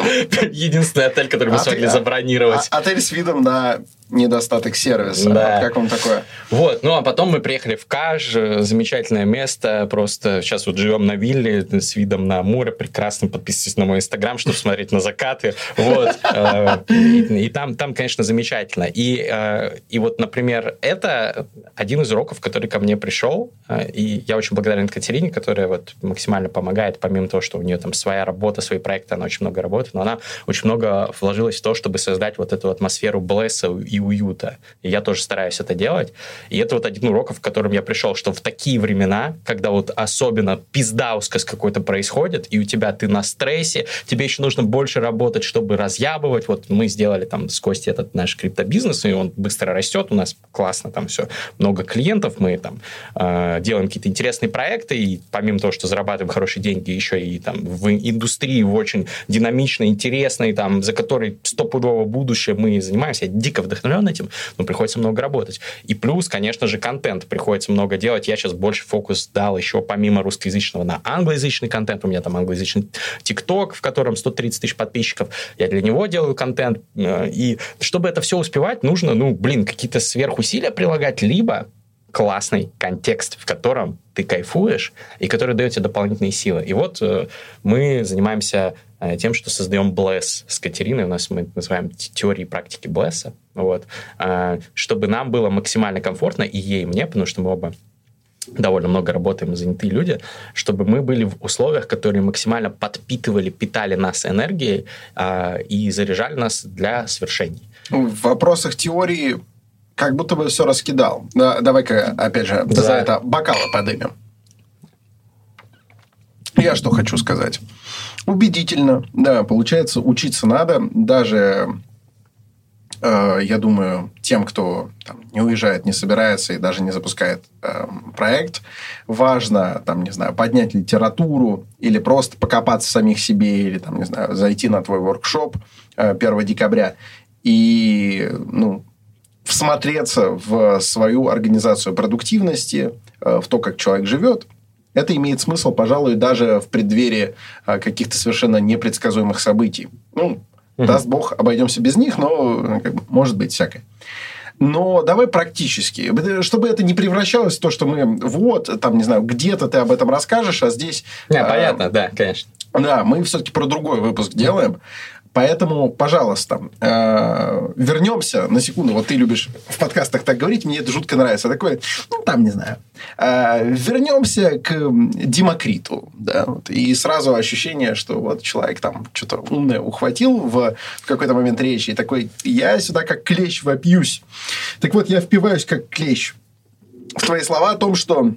Speaker 1: единственный отель, который мы смогли забронировать.
Speaker 2: А, отель с видом на недостаток сервиса. Да. Как вам такое?
Speaker 1: Вот, ну а потом мы приехали в Каж, замечательное место, просто сейчас вот живем на вилле с видом на море, прекрасно, подписывайтесь на мой инстаграм, чтобы смотреть на закаты, вот, э, и там, там, конечно, замечательно. И, э, и вот, например, это один из уроков, который ко мне пришел, э, и я очень благодарен Катерине, которая вот максимально помогает, помимо того, что у нее там своя работа, свои проекты, она очень много работает, но она очень много вложилась в то, чтобы создать вот эту атмосферу блесса и уюта. И я тоже стараюсь это делать. И это вот один урок, в котором я пришел, что в такие времена, когда вот особенно пиздаускас какой-то происходит, и у тебя ты на стрессе, тебе еще нужно больше работать, чтобы разъябывать. Вот мы сделали там с Костей этот наш криптобизнес, и он быстро растет, у нас классно там все, много клиентов, мы там э, делаем какие-то интересные проекты, и помимо того, что зарабатываем хорошие деньги, еще и там в индустрии в очень динамичной, интересной, там, за которой стопудово будущее мы занимаемся. Я дико вдохновлен этим, но приходится много работать. И плюс, конечно же, контент приходится много делать. Я сейчас больше фокус дал еще помимо русскоязычного на англоязычный контент. У меня там англоязычный ТикТок, в котором 130 тысяч подписчиков. Я для него делаю контент. Э, и чтобы это все успевать, нужно, ну, блин, какие-то сверхусилия прилагать, либо классный контекст, в котором ты кайфуешь и который дает тебе дополнительные силы. И вот э, мы занимаемся э, тем, что создаем Bless с Катериной. У нас мы называем теории и практики Блесса. Вот. Э, чтобы нам было максимально комфортно, и ей, и мне, потому что мы оба довольно много работаем, занятые люди, чтобы мы были в условиях, которые максимально подпитывали, питали нас энергией и заряжали нас для свершений.
Speaker 2: В вопросах теории как будто бы все раскидал. Да, давай-ка, опять же, да. за это бокалы подымем. Я что хочу сказать. Убедительно, да, получается, учиться надо. Даже, э, я думаю, тем, кто там, не уезжает, не собирается и даже не запускает э, проект, важно, там, не знаю, поднять литературу или просто покопаться в самих себе, или, там, не знаю, зайти на твой воркшоп э, 1 декабря и, ну, всмотреться в свою организацию продуктивности, э, в то, как человек живет, это имеет смысл, пожалуй, даже в преддверии э, каких-то совершенно непредсказуемых событий. Ну, угу. даст бог, обойдемся без них, но э, как бы, может быть всякое. Но давай практически, чтобы это не превращалось в то, что мы вот, там, не знаю, где-то ты об этом расскажешь, а здесь...
Speaker 1: Не, понятно, а, да, конечно.
Speaker 2: Да, мы все-таки про другой выпуск делаем. Поэтому, пожалуйста, э, вернемся на секунду. Вот ты любишь в подкастах так говорить, мне это жутко нравится. Такое, ну, там, не знаю. Э, вернемся к Демокриту. Да, вот, и сразу ощущение, что вот человек там что-то умное ухватил в, какой-то момент речи. И такой, я сюда как клещ вопьюсь. Так вот, я впиваюсь как клещ в твои слова о том, что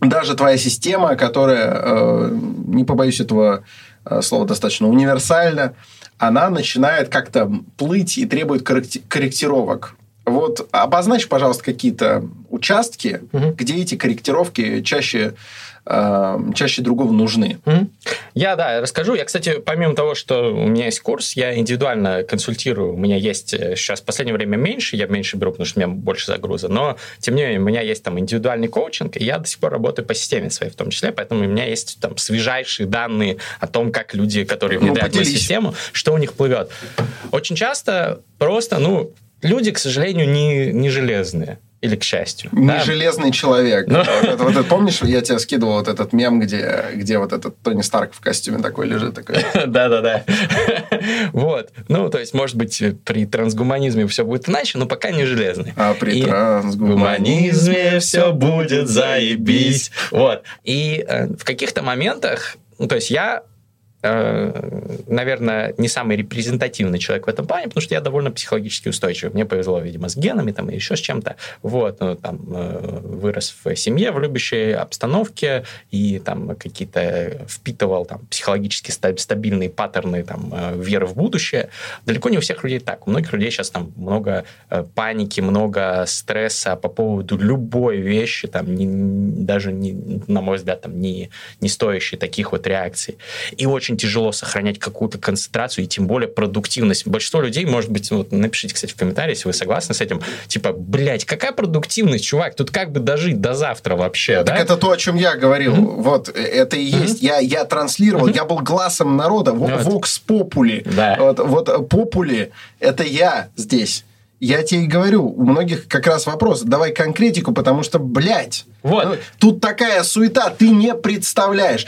Speaker 2: даже твоя система, которая, э, не побоюсь этого слово достаточно универсально, она начинает как-то плыть и требует корректировок. Вот обозначь, пожалуйста, какие-то участки, угу. где эти корректировки чаще э, чаще другого нужны.
Speaker 1: Я, да, расскажу. Я, кстати, помимо того, что у меня есть курс, я индивидуально консультирую. У меня есть сейчас в последнее время меньше, я меньше беру, потому что у меня больше загруза, но, тем не менее, у меня есть там индивидуальный коучинг, и я до сих пор работаю по системе своей в том числе, поэтому у меня есть там свежайшие данные о том, как люди, которые ну, внедряют ну, систему, что у них плывет. Очень часто просто, ну, люди, к сожалению, не, не железные. Или к счастью.
Speaker 2: Не да? железный человек. Ну. Вот это, вот это, помнишь, я тебе скидывал вот этот мем, где, где вот этот Тони Старк в костюме такой лежит? Такой.
Speaker 1: Да-да-да. Вот. Ну, то есть, может быть, при трансгуманизме все будет иначе, но пока не железный.
Speaker 2: А при трансгуманизме все будет заебись.
Speaker 1: Вот. И э, в каких-то моментах, ну, то есть я наверное, не самый репрезентативный человек в этом плане, потому что я довольно психологически устойчивый. Мне повезло, видимо, с генами там, и еще с чем-то. Вот, ну, там, э, вырос в семье, в любящей обстановке, и там какие-то впитывал там, психологически стабильные паттерны там, э, веры в будущее. Далеко не у всех людей так. У многих людей сейчас там много паники, много стресса по поводу любой вещи, там, не, даже, не, на мой взгляд, там, не, не стоящей таких вот реакций. И очень очень тяжело сохранять какую-то концентрацию и тем более продуктивность. Большинство людей, может быть, вот напишите, кстати, в комментариях, если вы согласны с этим, типа, блядь, какая продуктивность, чувак, тут как бы дожить до завтра вообще,
Speaker 2: Так
Speaker 1: да?
Speaker 2: это то, о чем я говорил. Mm-hmm. Вот, это и есть. Mm-hmm. Я, я транслировал, mm-hmm. я был глазом народа, Vox Populi. Да. Вот, вот Populi, это я здесь. Я тебе и говорю, у многих как раз вопрос, давай конкретику, потому что, блядь, вот. ну, тут такая суета, ты не представляешь.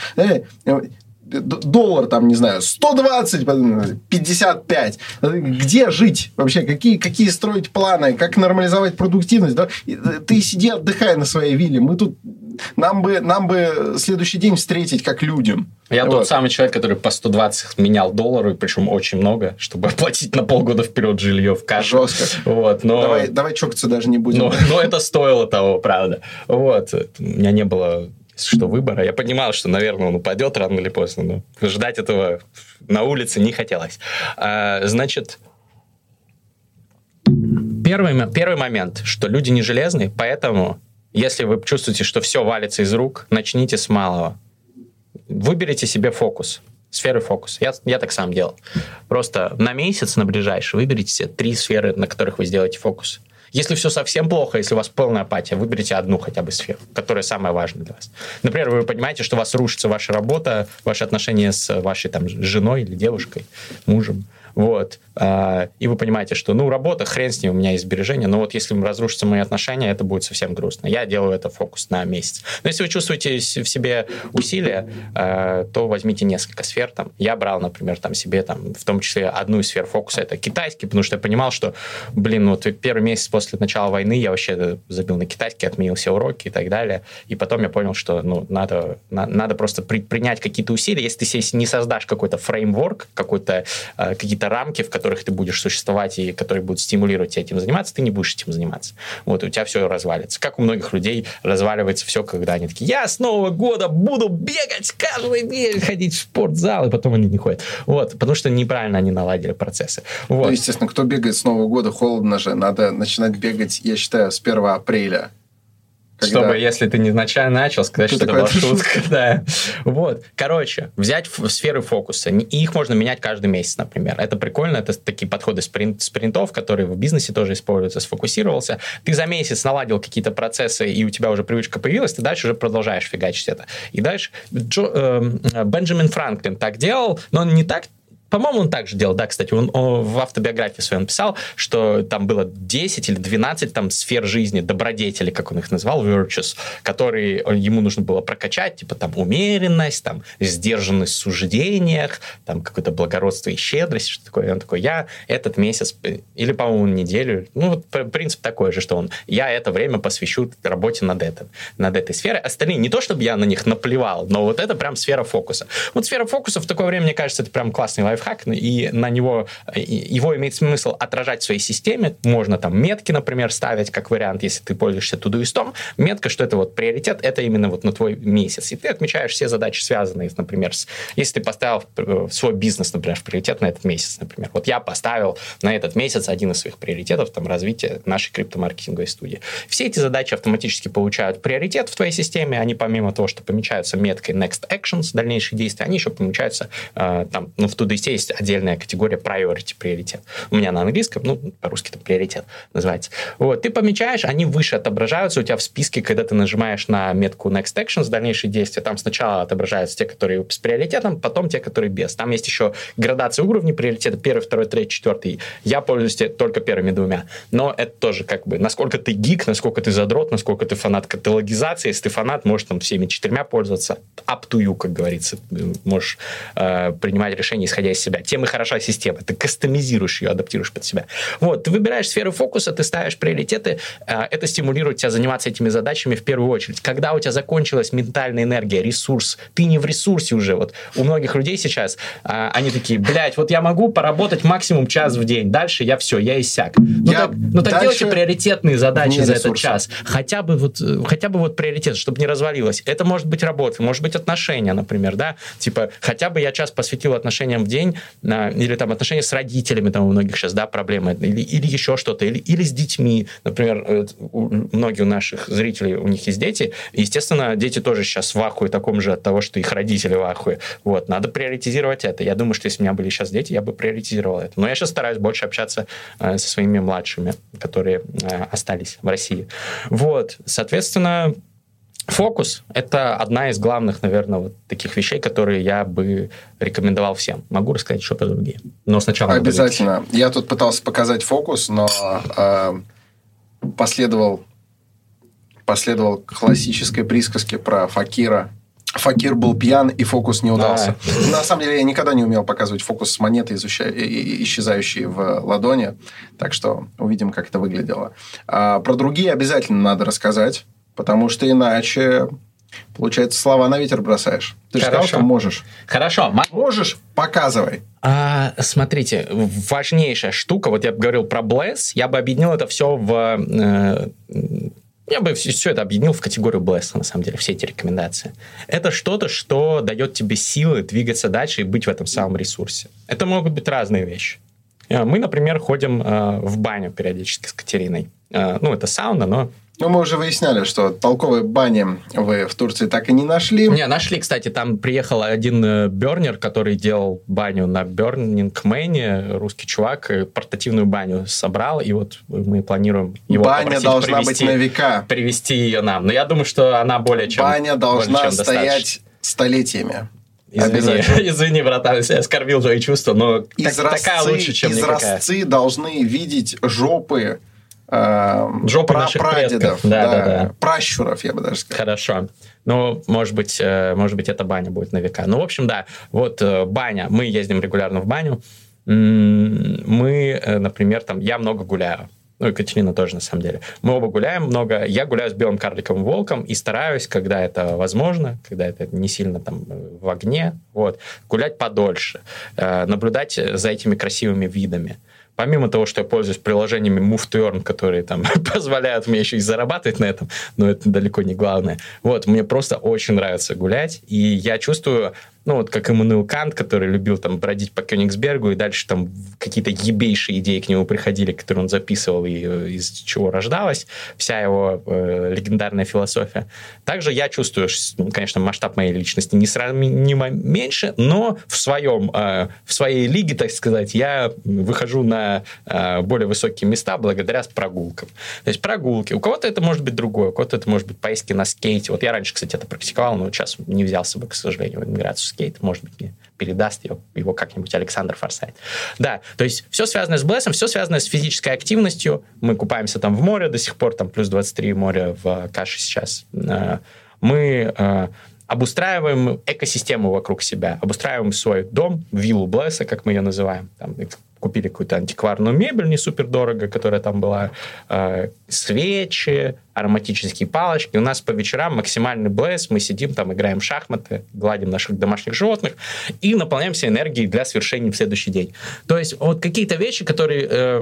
Speaker 2: Э, доллар, там, не знаю, 120, 55. Где жить вообще? Какие, какие строить планы? Как нормализовать продуктивность? Да? Ты сиди, отдыхай на своей вилле. Мы тут... Нам бы, нам бы следующий день встретить как людям.
Speaker 1: Я вот. тот самый человек, который по 120 менял доллары, причем очень много, чтобы оплатить на полгода вперед жилье в кашу.
Speaker 2: Жестко.
Speaker 1: Вот, но...
Speaker 2: давай, давай чокаться даже не будем.
Speaker 1: Но, но это стоило того, правда. Вот. У меня не было что выбора. Я понимал, что, наверное, он упадет рано или поздно, но ждать этого на улице не хотелось. А, значит, первый, первый момент, что люди не железные, поэтому, если вы чувствуете, что все валится из рук, начните с малого. Выберите себе фокус сферы фокуса. Я, я так сам делал. Просто на месяц, на ближайший, выберите себе три сферы, на которых вы сделаете фокус. Если все совсем плохо, если у вас полная апатия, выберите одну хотя бы сферу, которая самая важная для вас. Например, вы понимаете, что у вас рушится ваша работа, ваши отношения с вашей там женой или девушкой, мужем. Вот. А, и вы понимаете, что, ну, работа, хрен с ней, у меня есть сбережения, но вот если разрушатся мои отношения, это будет совсем грустно. Я делаю это фокус на месяц. Но если вы чувствуете в себе усилия, а, то возьмите несколько сфер. Там. Я брал, например, там себе, там, в том числе, одну из сфер фокуса, это китайский, потому что я понимал, что, блин, вот первый месяц после начала войны я вообще забил на китайский, отменил все уроки и так далее. И потом я понял, что, ну, надо, на, надо просто при, принять какие-то усилия. Если ты себе не создашь какой-то фреймворк, какой-то, а, какие-то рамки, в которых ты будешь существовать и которые будут стимулировать тебя этим заниматься, ты не будешь этим заниматься. Вот, у тебя все развалится. Как у многих людей разваливается все, когда они такие, я с Нового года буду бегать каждый день, ходить в спортзал, и потом они не ходят. Вот, потому что неправильно они наладили процессы. Вот.
Speaker 2: Ну, естественно, кто бегает с Нового года, холодно же, надо начинать бегать, я считаю, с 1 апреля.
Speaker 1: Когда... Чтобы, если ты не изначально начал, сказать, что это была шутка. Да. Вот. Короче, взять сферы фокуса. И их можно менять каждый месяц, например. Это прикольно. Это такие подходы спринт, спринтов, которые в бизнесе тоже используются. Сфокусировался. Ты за месяц наладил какие-то процессы, и у тебя уже привычка появилась, ты дальше уже продолжаешь фигачить это. И дальше Джо, э, Бенджамин Франклин так делал, но он не так по-моему, он также делал, да, кстати, он, он в автобиографии своей писал, что там было 10 или 12 там сфер жизни, добродетели, как он их назвал, virtues, которые ему нужно было прокачать, типа там умеренность, там сдержанность в суждениях, там какое-то благородство и щедрость, что такое. И он такой, я этот месяц, или, по-моему, неделю, ну, вот принцип такой же, что он, я это время посвящу работе над этим, над этой сферой. Остальные, не то, чтобы я на них наплевал, но вот это прям сфера фокуса. Вот сфера фокуса в такое время, мне кажется, это прям классный лайфхак, и на него, его имеет смысл отражать в своей системе. Можно там метки, например, ставить как вариант, если ты пользуешься тудуистом. Метка, что это вот приоритет, это именно вот на твой месяц. И ты отмечаешь все задачи, связанные, например, с... Если ты поставил свой бизнес, например, в приоритет на этот месяц, например. Вот я поставил на этот месяц один из своих приоритетов, там, развитие нашей криптомаркетинговой студии. Все эти задачи автоматически получают приоритет в твоей системе. Они помимо того, что помечаются меткой Next Actions, дальнейшие действия, они еще помечаются э, там, ну, в Todoist есть отдельная категория Priority, приоритет. У меня на английском, ну, по-русски это приоритет называется. Вот, ты помечаешь, они выше отображаются у тебя в списке, когда ты нажимаешь на метку Next Actions, дальнейшие действия, там сначала отображаются те, которые с приоритетом, потом те, которые без. Там есть еще градация уровней приоритета, первый, второй, третий, четвертый. Я пользуюсь только первыми двумя. Но это тоже как бы, насколько ты гик, насколько ты задрот, насколько ты фанат каталогизации. Если ты фанат, можешь там всеми четырьмя пользоваться. Up to you, как говорится. Можешь э, принимать решения, исходя из себя. Тем и хороша система. Ты кастомизируешь ее, адаптируешь под себя. Вот, ты выбираешь сферу фокуса, ты ставишь приоритеты. Э, это стимулирует тебя заниматься этими задачами в первую очередь. Когда у тебя закончилась ментальная энергия, ресурс, ты не в ресурсе уже. Вот у многих людей сейчас, э, они такие, блядь, вот я могу поработать максимум час в день. Дальше я все, я иссяк. Ну я так, ну так делайте приоритетные задачи за этот час. Хотя бы вот, хотя бы вот приоритет, чтобы не развалилось. Это может быть работа, может быть отношения, например, да, типа хотя бы я час посвятил отношениям в день, а, или там отношения с родителями, там у многих сейчас, да, проблемы, или, или еще что-то, или, или с детьми, например, э, у, многие у наших зрителей, у них есть дети, естественно, дети тоже сейчас в ахуе таком же от того, что их родители в ахуе, вот, надо приоритизировать это. Я думаю, что если у меня были сейчас дети, я бы приоритизировал это. Но я сейчас стараюсь больше общаться э, со своими младшими, которые э, остались в России. Вот, соответственно, Фокус — это одна из главных, наверное, вот таких вещей, которые я бы рекомендовал всем. Могу рассказать еще про другие. Но сначала...
Speaker 2: Обязательно. Я тут пытался показать фокус, но э, последовал, последовал классической присказке про Факира. Факир был пьян, и фокус не удался. Да. На самом деле, я никогда не умел показывать фокус с монеты, исчезающей в ладони. Так что увидим, как это выглядело. А, про другие обязательно надо рассказать. Потому что иначе, получается, слова на ветер бросаешь. Ты же сказал, что можешь.
Speaker 1: Хорошо.
Speaker 2: Можешь? Показывай.
Speaker 1: А, смотрите, важнейшая штука, вот я бы говорил про Bless, я бы объединил это все в... Э, я бы все, все это объединил в категорию Bless, на самом деле, все эти рекомендации. Это что-то, что дает тебе силы двигаться дальше и быть в этом самом ресурсе. Это могут быть разные вещи. Э, мы, например, ходим э, в баню периодически с Катериной. Э, ну, это сауна, но
Speaker 2: ну, мы уже выясняли, что толковые бани вы в Турции так и не нашли.
Speaker 1: Не, нашли, кстати, там приехал один э, бернер, который делал баню на Burning Man, русский чувак, э, портативную баню собрал, и вот мы планируем его
Speaker 2: Баня должна привести, быть на века.
Speaker 1: Привести ее нам. Но я думаю, что она более чем
Speaker 2: Баня должна чем стоять достаточно. столетиями.
Speaker 1: Извини, извини, братан, я оскорбил твои чувства, но
Speaker 2: изразцы, такая лучше, чем изразцы никакая. должны видеть жопы
Speaker 1: э, Жопы наших прадедов,
Speaker 2: да, да, да, да. пращуров, я бы даже сказал.
Speaker 1: Хорошо. Ну, может быть, э, может быть, эта баня будет на века. Ну, в общем, да, вот э, баня. Мы ездим регулярно в баню. Мы, э, например, там, я много гуляю. Ну, Екатерина тоже, на самом деле. Мы оба гуляем много. Я гуляю с белым карликовым волком и стараюсь, когда это возможно, когда это не сильно там в огне, вот, гулять подольше, наблюдать за этими красивыми видами помимо того, что я пользуюсь приложениями Move to Earn, которые там позволяют мне еще и зарабатывать на этом, но это далеко не главное. Вот, мне просто очень нравится гулять, и я чувствую ну, вот как Иммануил Кант, который любил там бродить по Кёнигсбергу, и дальше там какие-то ебейшие идеи к нему приходили, которые он записывал, и э, из чего рождалась вся его э, легендарная философия. Также я чувствую, ну, конечно, масштаб моей личности не сравнимо меньше, но в своем, э, в своей лиге, так сказать, я выхожу на э, более высокие места благодаря прогулкам. То есть прогулки. У кого-то это может быть другое, у кого-то это может быть поездки на скейте. Вот я раньше, кстати, это практиковал, но сейчас не взял с собой, к сожалению, в эмиграцию скейт, может быть, передаст его, его как-нибудь Александр Форсайт. Да, то есть все связано с блессом, все связано с физической активностью. Мы купаемся там в море до сих пор, там плюс 23 моря в каше сейчас. Э, мы э, обустраиваем экосистему вокруг себя, обустраиваем свой дом, виллу Блесса, как мы ее называем. Там купили какую-то антикварную мебель не супер дорого, которая там была, э, свечи, ароматические палочки. У нас по вечерам максимальный блеск, мы сидим там, играем в шахматы, гладим наших домашних животных и наполняемся энергией для свершения в следующий день. То есть вот какие-то вещи, которые, э,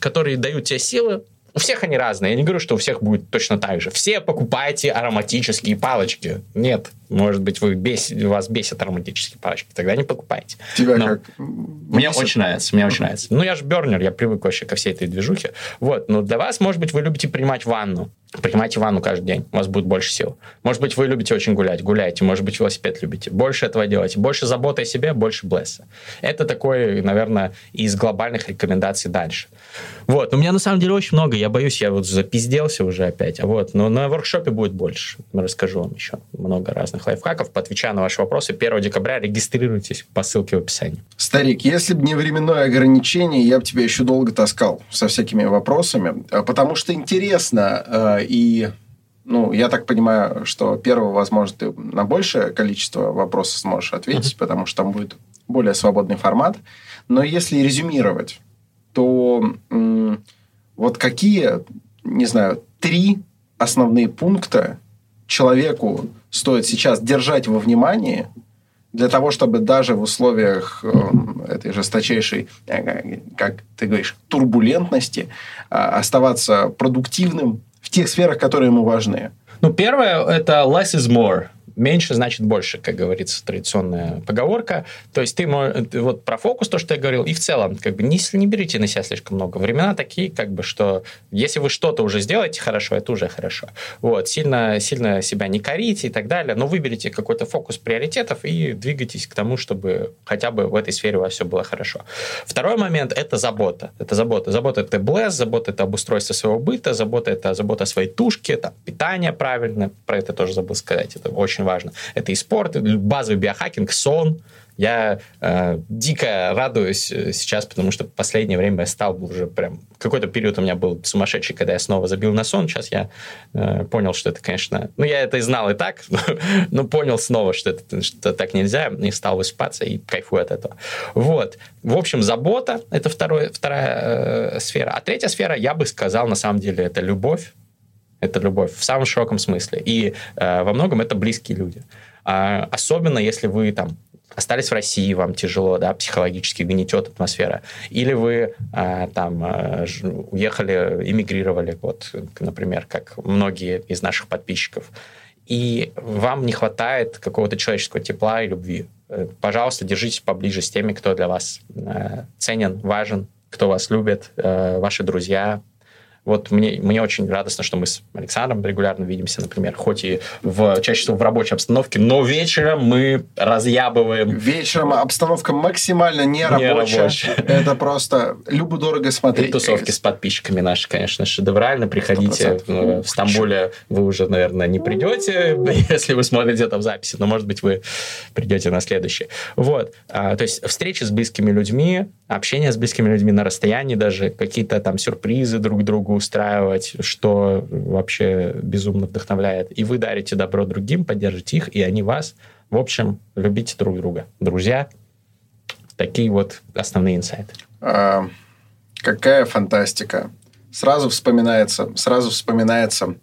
Speaker 1: которые дают тебе силы, у всех они разные. Я не говорю, что у всех будет точно так же. Все покупайте ароматические палочки. Нет, может быть, вы бес... вас бесят ароматические палочки. Тогда не покупайте.
Speaker 2: Тебя
Speaker 1: Но
Speaker 2: как?
Speaker 1: Мне
Speaker 2: бесит?
Speaker 1: очень нравится, мне очень нравится. Ну, я же бернер, я привык вообще ко всей этой движухе. Вот, но для вас, может быть, вы любите принимать ванну. Принимайте ванну каждый день, у вас будет больше сил. Может быть, вы любите очень гулять, гуляйте. Может быть, велосипед любите. Больше этого делайте. Больше заботы о себе, больше блесса. Это такое, наверное, из глобальных рекомендаций дальше. Вот, у меня на самом деле очень много. Я боюсь, я вот запизделся уже опять. А вот, но на воркшопе будет больше. Расскажу вам еще много разных лайфхаков. Поотвечаю на ваши вопросы. 1 декабря регистрируйтесь по ссылке в описании.
Speaker 2: Старик, если бы не временное ограничение, я бы тебя еще долго таскал со всякими вопросами, а, потому что интересно, э, и, ну, я так понимаю, что первого, возможно, ты на большее количество вопросов сможешь ответить, потому что там будет более свободный формат. Но если резюмировать, то м, вот какие, не знаю, три основные пункта человеку стоит сейчас держать во внимании, для того, чтобы даже в условиях э, этой жесточайшей, э, как ты говоришь, турбулентности э, оставаться продуктивным тех сферах, которые ему важны.
Speaker 1: Ну, первое – это less is more. Меньше значит больше, как говорится, традиционная поговорка. То есть ты, вот про фокус, то, что я говорил, и в целом, как бы не, не берите на себя слишком много. Времена такие, как бы, что если вы что-то уже сделаете хорошо, это уже хорошо. Вот, сильно, сильно себя не корите и так далее, но выберите какой-то фокус приоритетов и двигайтесь к тому, чтобы хотя бы в этой сфере у вас все было хорошо. Второй момент – это забота. Это забота. Забота – это блесс, забота – это обустройство своего быта, забота – это забота о своей тушке, там, питание правильно, про это тоже забыл сказать, это очень важно. Это и спорт, и базовый биохакинг, сон. Я э, дико радуюсь э, сейчас, потому что в последнее время я стал уже прям... Какой-то период у меня был сумасшедший, когда я снова забил на сон. Сейчас я э, понял, что это, конечно... Ну, я это и знал и так, но понял снова, что это что так нельзя, и стал высыпаться и кайфую от этого. Вот. В общем, забота – это второе, вторая э, сфера. А третья сфера, я бы сказал, на самом деле, это любовь. Это любовь в самом широком смысле. И э, во многом это близкие люди. А, особенно если вы там остались в России, вам тяжело, да, психологически гнетет атмосфера. Или вы а, там ж- уехали, эмигрировали, вот, например, как многие из наших подписчиков, и вам не хватает какого-то человеческого тепла и любви. Э, Пожалуйста, держитесь поближе с теми, кто для вас э, ценен, важен, кто вас любит, э, ваши друзья, вот мне, мне очень радостно, что мы с Александром регулярно видимся, например, хоть и в, чаще всего в рабочей обстановке, но вечером мы разъябываем.
Speaker 2: Вечером обстановка максимально нерабочая.
Speaker 1: Нерабочая.
Speaker 2: Это просто любо-дорого
Speaker 1: И
Speaker 2: смотреть.
Speaker 1: тусовки с подписчиками наши, конечно, шедеврально. Приходите.
Speaker 2: 100%.
Speaker 1: Э, В Стамбуле вы уже, наверное, не придете, если вы смотрите это в записи, но, может быть, вы придете на следующее. Вот. А, То есть встречи с близкими людьми, общение с близкими людьми на расстоянии даже, какие-то там сюрпризы друг другу устраивать, что вообще безумно вдохновляет. И вы дарите добро другим, поддержите их, и они вас. В общем, любите друг друга. Друзья, такие вот основные инсайты.
Speaker 2: А, какая фантастика. Сразу вспоминается, сразу вспоминается,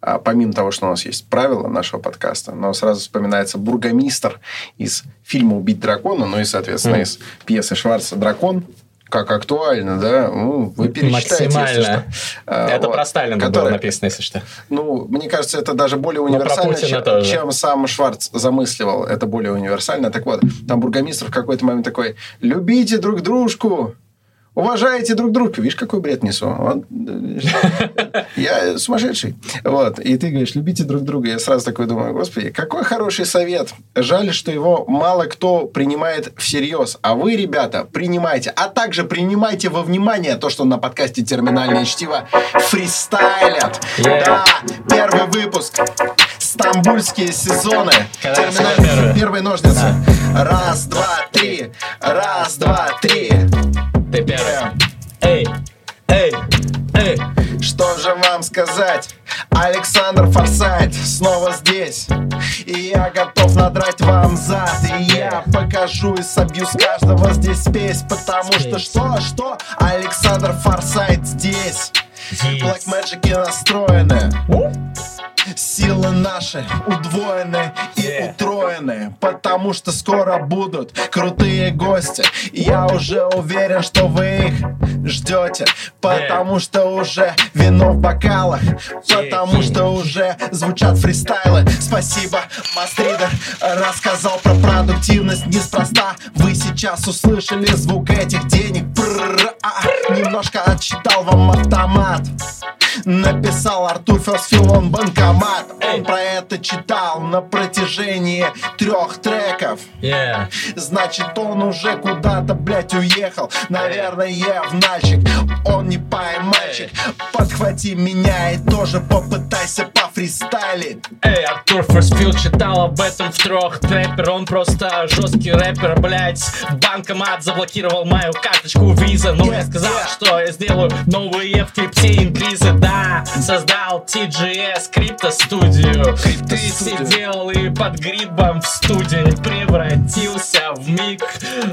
Speaker 2: а, помимо того, что у нас есть правила нашего подкаста, но сразу вспоминается бургомистр из фильма «Убить дракона», ну и, соответственно,
Speaker 1: Мгм.
Speaker 2: из пьесы Шварца «Дракон». Как актуально, да? Ну, вы перечитаете,
Speaker 1: Максимально.
Speaker 2: что. А,
Speaker 1: Это
Speaker 2: вот.
Speaker 1: про Сталина было
Speaker 2: Которая-
Speaker 1: написано, если что.
Speaker 2: Ну, мне кажется, это даже более
Speaker 1: про
Speaker 2: универсально, чем,
Speaker 1: тоже.
Speaker 2: чем сам Шварц замысливал. Это более универсально. Так вот, там бургомистр в какой-то момент такой, любите друг дружку, уважайте друг друга. Видишь, какой бред несу? Я сумасшедший. Вот. И ты говоришь, любите друг друга. Я сразу такой думаю, господи, какой хороший совет. Жаль, что его мало кто принимает всерьез. А вы, ребята, принимайте. А также принимайте во внимание то, что на подкасте «Терминальное чтиво» фристайлят.
Speaker 1: Yeah.
Speaker 2: Да, первый выпуск. Стамбульские сезоны. Терминальные-?
Speaker 1: Первые
Speaker 2: ножницы. Раз, два, три. Раз, два, три.
Speaker 1: Ты первый. Эй, эй, эй.
Speaker 2: Что же вам сказать? Александр Форсайт снова здесь И я готов надрать вам зад И я покажу и собью с каждого здесь спесь Потому что что, что? Александр Форсайт здесь Black Magic настроены Силы наши удвоены и утроены Потому что скоро будут крутые гости. И я уже уверен, что вы их ждете Потому что уже вино в бокалах Потому что уже звучат фристайлы. Спасибо, Мастридер рассказал про продуктивность неспроста. Вы сейчас услышали звук этих денег. А, Немножко отсчитал вам автомат Написал Артур Ферсфилл, он Он про это читал на протяжении трех треков.
Speaker 1: Yeah.
Speaker 2: Значит, он уже куда-то, блядь, уехал. Наверное, в Нальчик Он не поймальчик. Подхвати меня и тоже попытайся пофристайлить.
Speaker 1: Эй, Артур Форсфилд читал об этом в трех трэпер Он просто жесткий рэпер, блять Банкомат заблокировал мою карточку виза Но я
Speaker 2: Yeah,
Speaker 1: сказал,
Speaker 2: yeah.
Speaker 1: что я сделаю новые в крипте инкризы. Да, создал TGS крипто студию Ты
Speaker 2: Криптостудию.
Speaker 1: сидел и под грибом в студень превратился в миг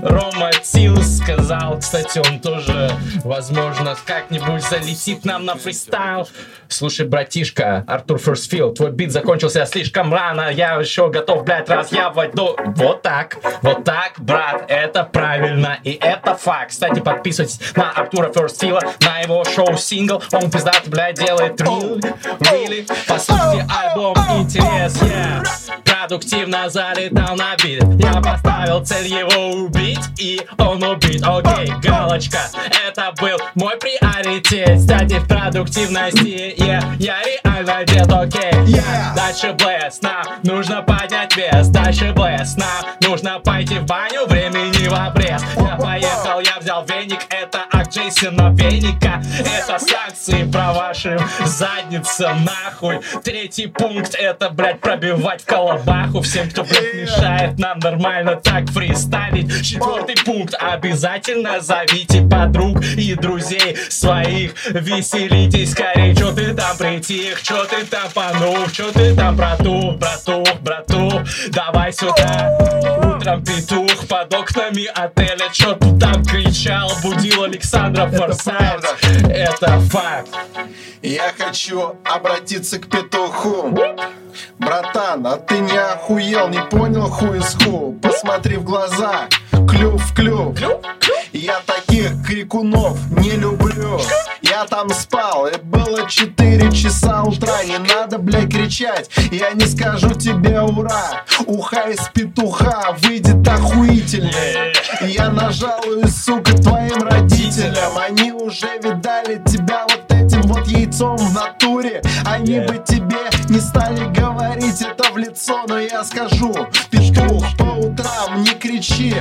Speaker 1: Рома Тил сказал, кстати, он тоже, возможно, как-нибудь залетит нам на фристайл. Слушай, братишка, Артур Ферсфилд, твой бит закончился слишком рано, я еще готов, блядь, разъябывать до... Вот так, вот так, брат, это правильно, и это факт. Кстати, подписывайтесь на Артура Ферсфилда, на его шоу сингл, он пиздат, блядь, делает really, really, по сути, альбом интерес, yeah. Продуктивно залетал на бит Я поставил цель его убить И он убит, окей, галочка Это был мой приоритет Кстати, в продуктивности yeah, Я реально дед, окей
Speaker 2: Yeah.
Speaker 1: Дальше блеск, нам нужно поднять вес Дальше блеск, нам нужно пойти в баню Времени в обрез Я поехал, я взял веник Это Джейсона Веника Это санкции про вашим задницам нахуй. Третий пункт это, блядь, пробивать в колобаху. Всем, кто, блядь, мешает нам нормально так фристайлить. Четвертый пункт обязательно зовите подруг и друзей своих. Веселитесь скорей, чё ты там притих, чё ты там понув, чё ты там братух, братух, братух? Давай сюда, утром петух под окнами отеля. Чё ты там кричал, будил Александра Форсайт. Это факт.
Speaker 2: Я хочу обратиться к петуху. Братан, а ты не охуел, не понял хуй из ху. Посмотри в глаза, клюв в клюв Я таких крикунов не люблю. Я там спал, и было 4 часа утра. Не надо, блядь, кричать, я не скажу тебе ура. Уха из петуха выйдет охуительнее Я нажалуюсь, сука, твоим родителям. Они уже видали тебя вот этим вот яйцом в натуре. Они бы тебе не стали говорить это в лицо Но я скажу, петух, по утрам не кричи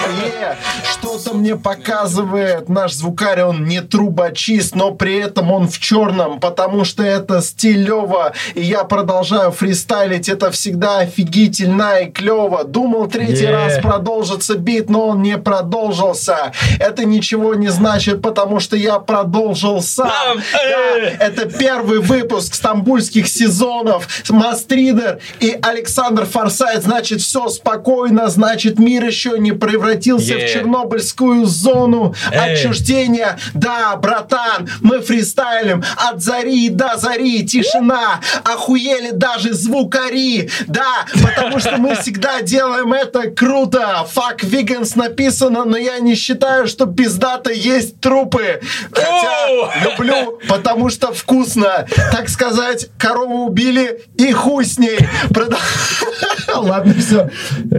Speaker 2: Е, Что-то мне показывает наш звукарь, он не трубочист, но при этом он в черном, потому что это стилево, и я продолжаю фристайлить, это всегда офигительно и клево. Думал третий
Speaker 1: Yeah.
Speaker 2: раз продолжится бит, но он не продолжился. Это ничего не значит, потому что я продолжил сам.
Speaker 1: Сам,
Speaker 2: Да,
Speaker 1: э.
Speaker 2: это первый выпуск стамбульских сезонов. Мастридер и Александр Форсайт. Значит, все спокойно. Значит, мир еще не превратился
Speaker 1: Yeah.
Speaker 2: в чернобыльскую зону
Speaker 1: Эй.
Speaker 2: отчуждения. Да, братан, мы фристайлим от зари до зари. Тишина. Охуели даже звукари. Да, потому что мы всегда делаем это круто. Fuck vegans написано, но я не считаю, что пиздато есть трупы. Хотя люблю, потому что вкусно. Так сказать, корову убили и хуй с ней. Прода- Ладно, все.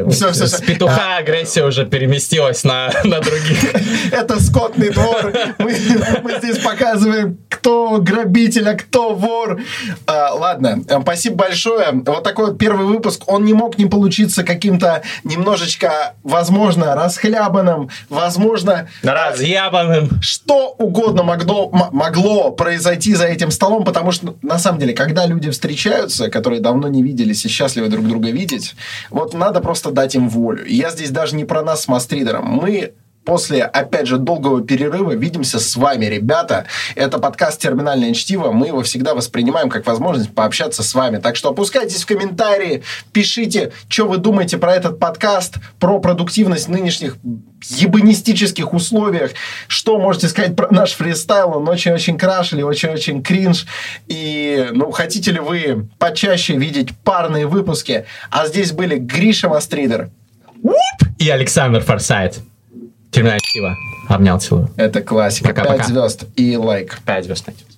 Speaker 2: Все, все,
Speaker 1: С петуха агрессия уже переместилась на, на других
Speaker 2: Это скотный двор. Мы, мы здесь показываем, кто грабитель, а кто вор. А, ладно, э, спасибо большое. Вот такой вот первый выпуск. Он не мог не получиться каким-то немножечко, возможно, расхлябанным, возможно,
Speaker 1: Разъябанным
Speaker 2: что угодно могло, могло произойти за этим столом, потому что, на самом деле, когда люди встречаются, которые давно не виделись и счастливы друг друга видеть, вот надо просто дать им волю. И я здесь даже не про нас с Мастридером. Мы после, опять же, долгого перерыва видимся с вами, ребята. Это подкаст «Терминальное чтиво». Мы его всегда воспринимаем как возможность пообщаться с вами. Так что опускайтесь в комментарии, пишите, что вы думаете про этот подкаст, про продуктивность нынешних ебанистических условиях. Что можете сказать про наш фристайл? Он очень-очень краш или очень-очень кринж. И, ну, хотите ли вы почаще видеть парные выпуски? А здесь были Гриша Мастридер.
Speaker 3: И Александр Форсайт. Терминальное чтиво. Обнял, целую.
Speaker 2: Это классика.
Speaker 3: Пока-пока.
Speaker 2: Пять звезд и лайк.
Speaker 3: Пять звезд на iTunes.